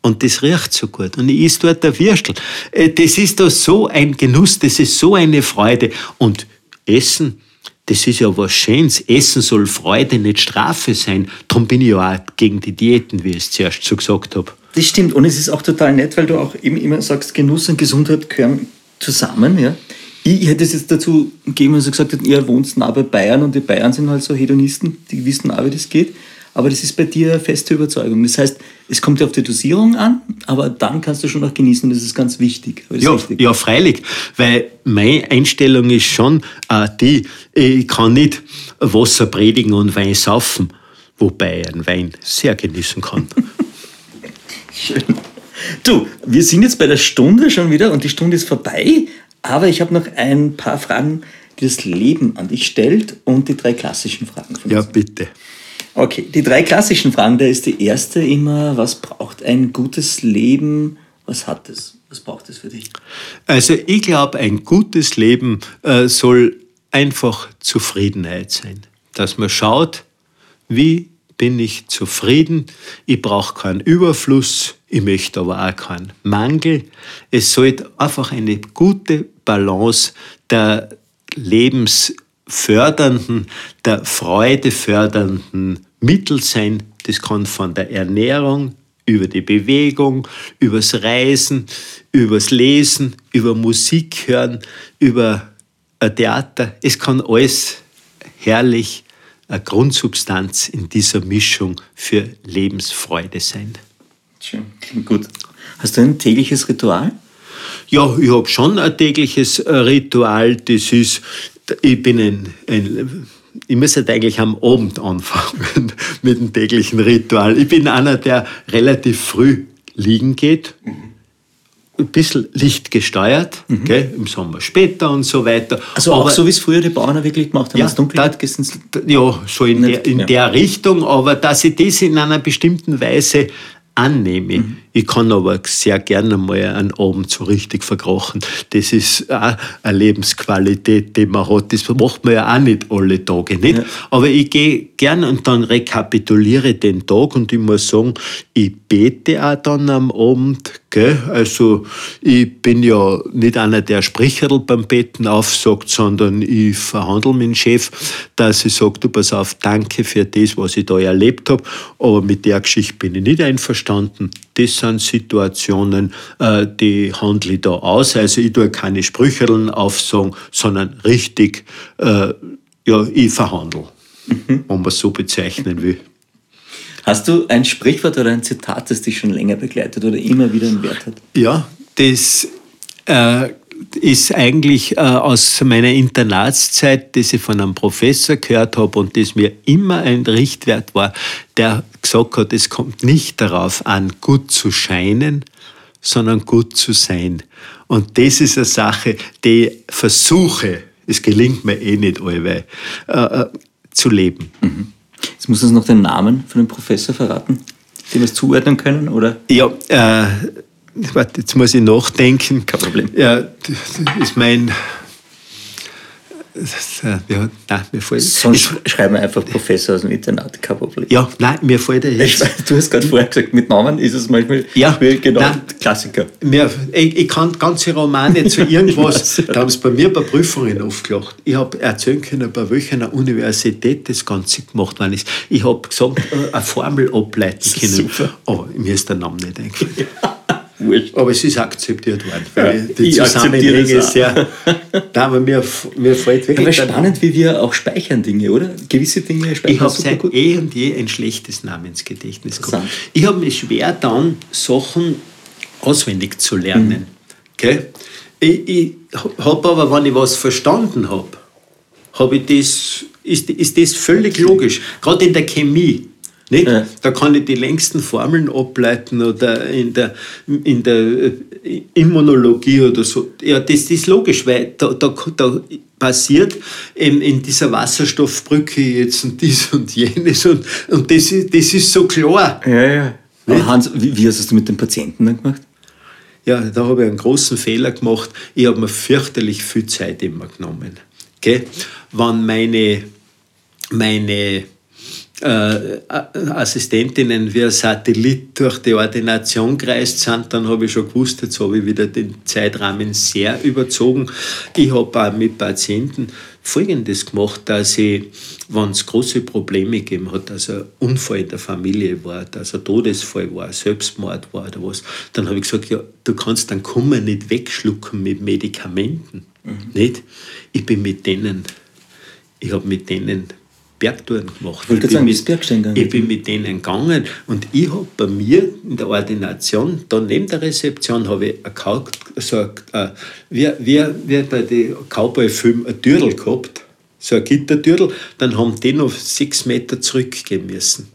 Und das riecht so gut. Und ich esse dort ein Würstel. Äh, Das ist doch so ein Genuss, das ist so eine Freude. Und Essen, das ist ja was Schönes. Essen soll Freude, nicht Strafe sein. Darum bin ich ja auch gegen die Diäten, wie ich es zuerst so gesagt habe. Das stimmt. Und es ist auch total nett, weil du auch eben immer sagst, Genuss und Gesundheit gehören zusammen. Ja? Ich hätte es jetzt dazu gegeben, dass du gesagt hast, ihr wohnst nah bei Bayern und die Bayern sind halt so Hedonisten, die wissen auch, wie das geht. Aber das ist bei dir feste Überzeugung. Das heißt, es kommt ja auf die Dosierung an, aber dann kannst du schon noch genießen. Das ist ganz wichtig. Das Ja, ist richtig. ja, freilich, weil meine Einstellung ist schon äh, die, ich kann nicht Wasser predigen und Wein saufen, wobei ich einen Wein sehr genießen kann. Schön. Du, wir sind jetzt bei der Stunde schon wieder und die Stunde ist vorbei, aber ich habe noch ein paar Fragen, die das Leben an dich stellt und die drei klassischen Fragen von ja, bitte. Okay, die drei klassischen Fragen, da ist die erste immer, was braucht ein gutes Leben? Was hat es? Was braucht es für dich? Also ich glaube, ein gutes Leben äh, soll einfach Zufriedenheit sein. Dass man schaut, wie bin ich zufrieden, ich brauche keinen Überfluss, ich möchte aber auch keinen Mangel. Es sollte einfach eine gute Balance der lebensfördernden, der freudefördernden Mittel sein. Das kann von der Ernährung über die Bewegung, übers Reisen, übers Lesen, über Musik hören, über ein Theater. Es kann alles herrlich eine Grundsubstanz in dieser Mischung für Lebensfreude sein. Schön, klingt gut. Hast du ein tägliches Ritual? Ja, ich habe schon ein tägliches äh, Ritual. Das ist, ich bin ein, ein ich muss halt eigentlich am Abend anfangen mit dem täglichen Ritual. Ich bin einer, der relativ früh liegen geht. Ein bisschen lichtgesteuert, gell, im Sommer später und so weiter. Also auch Aber- so, wie es früher die Bauern wirklich gemacht haben, Ja, dunkel da- ja, so in, Nicht- der, in ja. der Richtung, aber dass ich das in einer bestimmten Weise annehme. Mhm. Ich kann aber sehr gerne mal einen Abend so richtig verkrochen. Das ist auch eine Lebensqualität, die man hat. Das macht man ja auch nicht alle Tage. Nicht? Ja. Aber ich gehe gerne und dann rekapituliere den Tag und ich muss sagen, ich bete auch dann am Abend. Gell? Also ich bin ja nicht einer, der Spricherl beim Betten aufsagt, sondern ich verhandle mit dem Chef, dass ich sage, du pass auf, danke für das, was ich da erlebt habe, aber mit der Geschichte bin ich nicht einverstanden. Das sind Situationen, äh, die handle ich da aus. Also ich tue keine Sprücherln aufsagen, sondern richtig, äh, ja, ich verhandle, wenn man es so bezeichnen will. Hast du ein Sprichwort oder ein Zitat, das dich schon länger begleitet oder immer wieder einen Wert hat? Ja, das äh, ist eigentlich äh, aus meiner Internatszeit, das ich von einem Professor gehört habe und das mir immer ein Richtwert war, der gesagt hat, es kommt nicht darauf an, gut zu scheinen, sondern gut zu sein. Und das ist eine Sache, die ich versuche, es gelingt mir eh nicht allweil, äh, äh, zu leben. Jetzt musst du uns noch den Namen von dem Professor verraten, dem wir es zuordnen können, oder? Ja, äh, warte, jetzt muss ich nachdenken. Kein Problem. Ja, das ist mein. Das, äh, ja, nein, mir fällt. Sonst sch- schreiben wir einfach Professor aus dem Internat, kein Problem. ja, nein, mir fällt er jetzt. du hast gerade vorher gesagt, mit Namen ist es manchmal Ja, schwierig, genau, nein. Klassiker. Mir, ich, ich kann ganze Romane zu irgendwas, da haben sie bei mir bei Prüfungen aufgelacht. Ich habe erzählen können, bei welcher Universität das Ganze gemacht worden ist. Ich habe gesagt, äh, eine Formel ableiten können. Super. Aber mir ist der Name nicht eingefallen. Wurscht. Aber es ist akzeptiert worden, weil Ja, die ich akzeptiere Zusammenhänge es auch. sehr. Nein, aber mir, mir fällt wirklich. Aber spannend, wie wir auch speichern Dinge, oder? Gewisse Dinge speichern Ich habe seit gut. eh und je ein schlechtes Namensgedächtnis gehabt. Ich habe mir schwer dann, Sachen auswendig zu lernen. Mhm. Gell? Ich, ich habe aber, wenn ich was verstanden habe, habe ich das, ist, ist das völlig logisch. Gerade in der Chemie. Nicht? Ja. Da kann ich die längsten Formeln ableiten oder in der, in der äh, Immunologie oder so. Ja, das, ist logisch, weil da, da, da passiert in, in dieser Wasserstoffbrücke jetzt und dies und jenes und, und das, ist, das ist so klar. Ja, ja. Aber Hans, wie, wie hast du das mit den Patienten dann gemacht? Ja, da habe ich einen großen Fehler gemacht. Ich habe mir fürchterlich viel Zeit immer genommen. Okay? Wenn meine, meine äh, Assistentinnen wie ein Satellit durch die Ordination gereist sind, dann habe ich schon gewusst, jetzt habe ich wieder den Zeitrahmen sehr überzogen. Ich habe auch mit Patienten Folgendes gemacht, dass ich, wenn es große Probleme gegeben hat, dass ein Unfall in der Familie war, dass ein Todesfall war, Selbstmord war oder was, dann habe ich gesagt, ja, du kannst dann Kummer nicht wegschlucken mit Medikamenten. Nicht? Ich bin mit denen, ich habe mit denen Bergtouren gemacht. Ich wollte bin mit- gegangen. Ich bin mit denen gegangen und ich habe bei mir in der Ordination, da neben der Rezeption, habe ich ein Kau so ein, äh, wie, wie, wie bei den Cowboy-Filmen ein Türl gehabt, so ein Gittertürl, dann haben die noch sechs Meter zurückgehen müssen.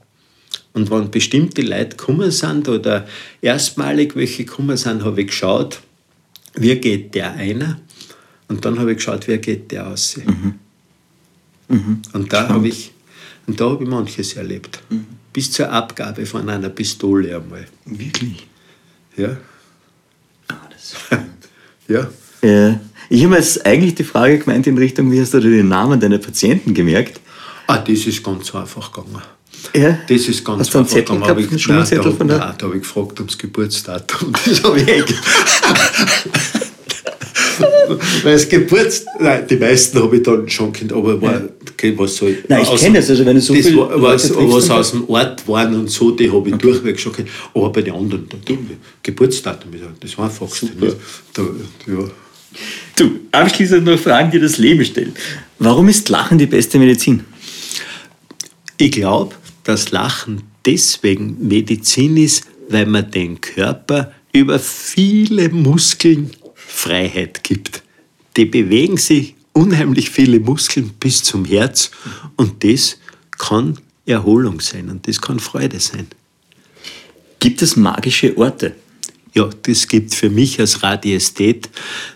Und wenn bestimmte Leute gekommen sind oder erstmalig welche gekommen sind, habe ich geschaut, wie geht der einer und dann habe ich geschaut, wie geht der aus. Und da habe ich, und da habe ich manches erlebt. Bis zur Abgabe von einer Pistole einmal. Wirklich? Ja, Ah, das ja. Ja. Ich habe jetzt eigentlich die Frage gemeint in Richtung, wie hast du den Namen deiner Patienten gemerkt? Ah, das ist ganz einfach gegangen. Ja. Das ist ganz Hast du einen einfach Zettel gehabt, Hab ich- einen nein, da, von der- Nein, da habe ich gefragt ums Geburtsdatum. Das habe ich Weil das Geburts... Nein, die meisten habe ich dann schon kennt, aber war, okay, was soll Nein, ich kenne das, also wenn du so das viel war, was, was aus dem Ort waren und so, die habe ich durchweg schon kennt. Aber bei den anderen, da, da, Geburtsdatum, das Einfachste. nicht? Da, ja. Du, abschließend noch Fragen, die das Leben stellen. Warum ist Lachen die beste Medizin? Ich glaube, dass Lachen deswegen Medizin ist, weil man den Körper über viele Muskeln Freiheit gibt. Die bewegen sich unheimlich viele Muskeln bis zum Herz und das kann Erholung sein und das kann Freude sein. Gibt es magische Orte? Ja, das gibt für mich als Radiesthet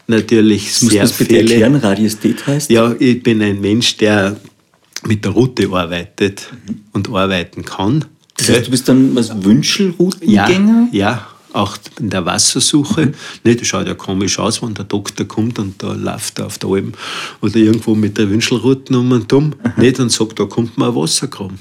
natürlich du sehr das bitte viele. erklären, Radiesthet heißt? Ja, ich bin ein Mensch, der mit der Route arbeitet und arbeiten kann. Das heißt, du bist dann was Wünschelroutengänger? Ja, ja, auch in der Wassersuche. Nicht, das schaut ja komisch aus, wenn der Doktor kommt und da läuft er auf der Alm oder irgendwo mit der Wünschelruten um und um. Nicht und sagt, da kommt mal ein Wasserkram.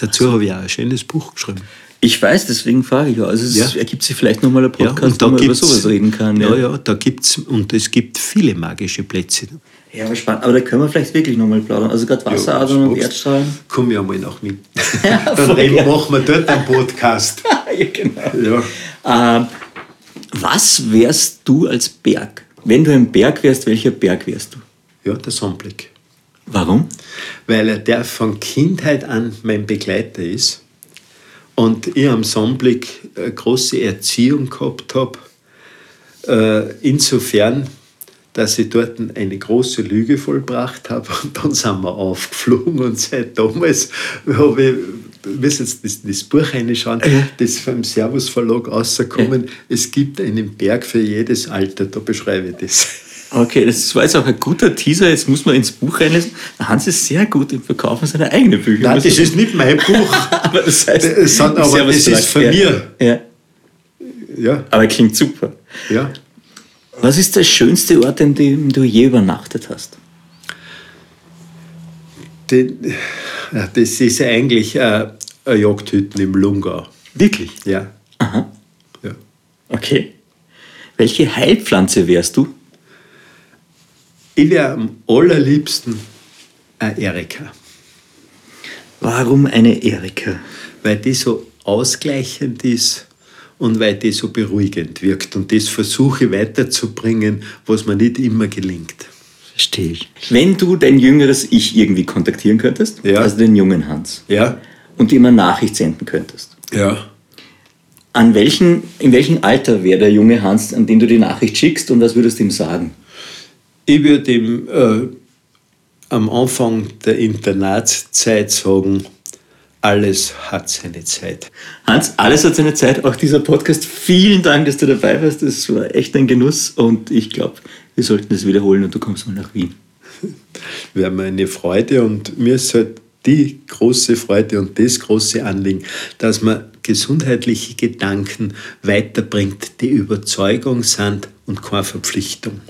Dazu habe ich auch ein schönes Buch geschrieben. Ich weiß, deswegen frage ich ja. Also es Ja. ergibt sich vielleicht nochmal ein Ja, Podcast, wo man über sowas reden kann. Ja, ja, da gibt's und es gibt viele magische Plätze. Ja, aber spannend. Aber da können wir vielleicht wirklich nochmal plaudern. Also gerade Wasseradern und Ja, Erdstrahlen. Komm ja mal nach Wien. Ja, Dann reden- ja. machen wir dort einen Podcast. Ja, genau. Ja. Ähm, was wärst du als Berg? Wenn du ein Berg wärst, welcher Berg wärst du? ja, der Sonnenblick. Warum? weil er der von Kindheit an mein Begleiter ist und ich am Sonnenblick eine große Erziehung gehabt habe. Äh, insofern, dass ich dort eine große Lüge vollbracht habe und dann sind wir aufgeflogen und seit damals habe ich, wir müssen jetzt das, das Buch reinschauen, das vom Servus Verlag rausgekommen. Es gibt einen Berg für jedes Alter, da beschreibe ich das. Okay, das war jetzt auch ein guter Teaser. Jetzt muss man ins Buch reinlesen. Hans ist sehr gut im Verkaufen seiner eigenen Bücher. Nein, das ist nicht mein Buch. aber das heißt, Das aber- Servus das ist von ja. mir. Ja, Ja, aber klingt super. ja. Was ist der schönste Ort, in dem du je übernachtet hast? Den, das ist eigentlich äh, ein Jagdhütten im Lungau. Wirklich? Ja. Aha. ja. Okay. Welche Heilpflanze wärst du? Ich wäre am allerliebsten ein Erika, Warum eine Erika? weil die so ausgleichend ist und weil die so beruhigend wirkt. Und das versuche ich weiterzubringen, was mir nicht immer gelingt. Verstehe ich. Wenn du dein jüngeres Ich irgendwie kontaktieren könntest, Ja. also den jungen Hans, Ja? und ihm eine Nachricht senden könntest, Ja. an welchen, in welchem Alter wäre der junge Hans, an den du die Nachricht schickst und was würdest du ihm sagen? Ich würde ihm äh, am Anfang der Internatszeit sagen, alles hat seine Zeit. Hans, alles hat seine Zeit, auch dieser Podcast. Vielen Dank, dass du dabei warst. Das war echt ein Genuss und ich glaube, wir sollten das wiederholen und du kommst mal nach Wien. Wäre mir eine Freude und mir ist halt die große Freude und das große Anliegen, dass man gesundheitliche Gedanken weiterbringt, die Überzeugung sind und keine Verpflichtung.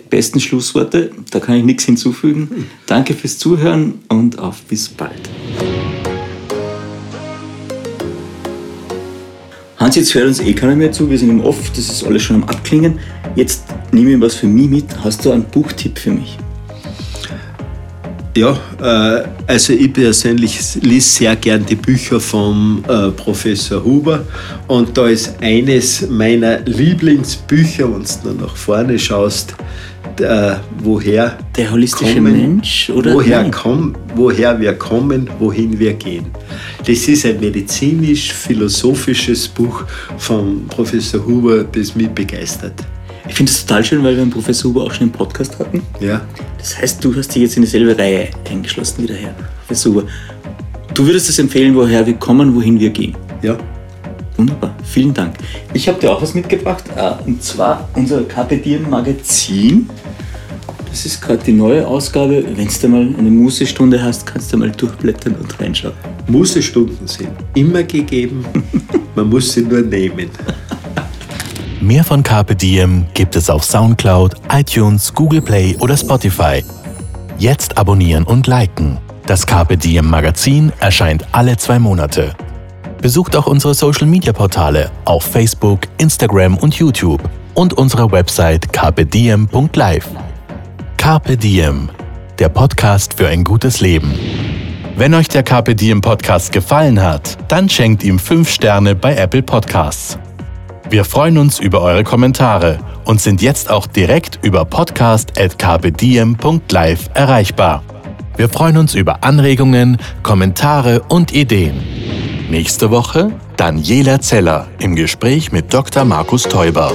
Die besten Schlussworte, da kann ich nichts hinzufügen. Danke fürs Zuhören und auf bis bald. Hans, jetzt hört uns eh keiner mehr zu, wir sind im Off, das ist alles schon am Abklingen. Jetzt nehme ich was für mich mit. Hast du einen Buchtipp für mich? Ja, äh, also ich persönlich lese sehr gern die Bücher vom äh, Professor Huber und da ist eines meiner Lieblingsbücher, wenn du nach vorne schaust, der, woher der holistische kommen, Mensch oder woher, komm, woher wir kommen, wohin wir gehen. Das ist ein medizinisch-philosophisches Buch vom Professor Huber, das mich begeistert. Ich finde es total schön, weil wir einen Professor Huber auch schon im Podcast hatten. Ja. Das heißt, du hast dich jetzt in dieselbe Reihe eingeschlossen wie der Herr Professor Huber. Du würdest es empfehlen, woher wir kommen, wohin wir gehen. Ja. Wunderbar, vielen Dank. Ich habe dir auch was mitgebracht, äh, und zwar unser Carpe Diem Magazin. Das ist gerade die neue Ausgabe. Wenn du mal eine Musestunde hast, kannst du mal durchblättern und reinschauen. Musestunden sind immer gegeben, man muss sie nur nehmen. Mehr von Carpe Diem gibt es auf Soundcloud, iTunes, Google Play oder Spotify. Jetzt abonnieren und liken. Das Carpe Diem Magazin erscheint alle zwei Monate. Besucht auch unsere Social Media Portale auf Facebook, Instagram und YouTube und unsere Website carpediem.live. Carpe Diem, der Podcast für ein gutes Leben. Wenn euch der Carpe Diem Podcast gefallen hat, dann schenkt ihm 5 Sterne bei Apple Podcasts. Wir freuen uns über eure Kommentare und sind jetzt auch direkt über podcast.kbdm.live erreichbar. Wir freuen uns über Anregungen, Kommentare und Ideen. Nächste Woche Daniela Zeller im Gespräch mit Dr. Markus Teuber.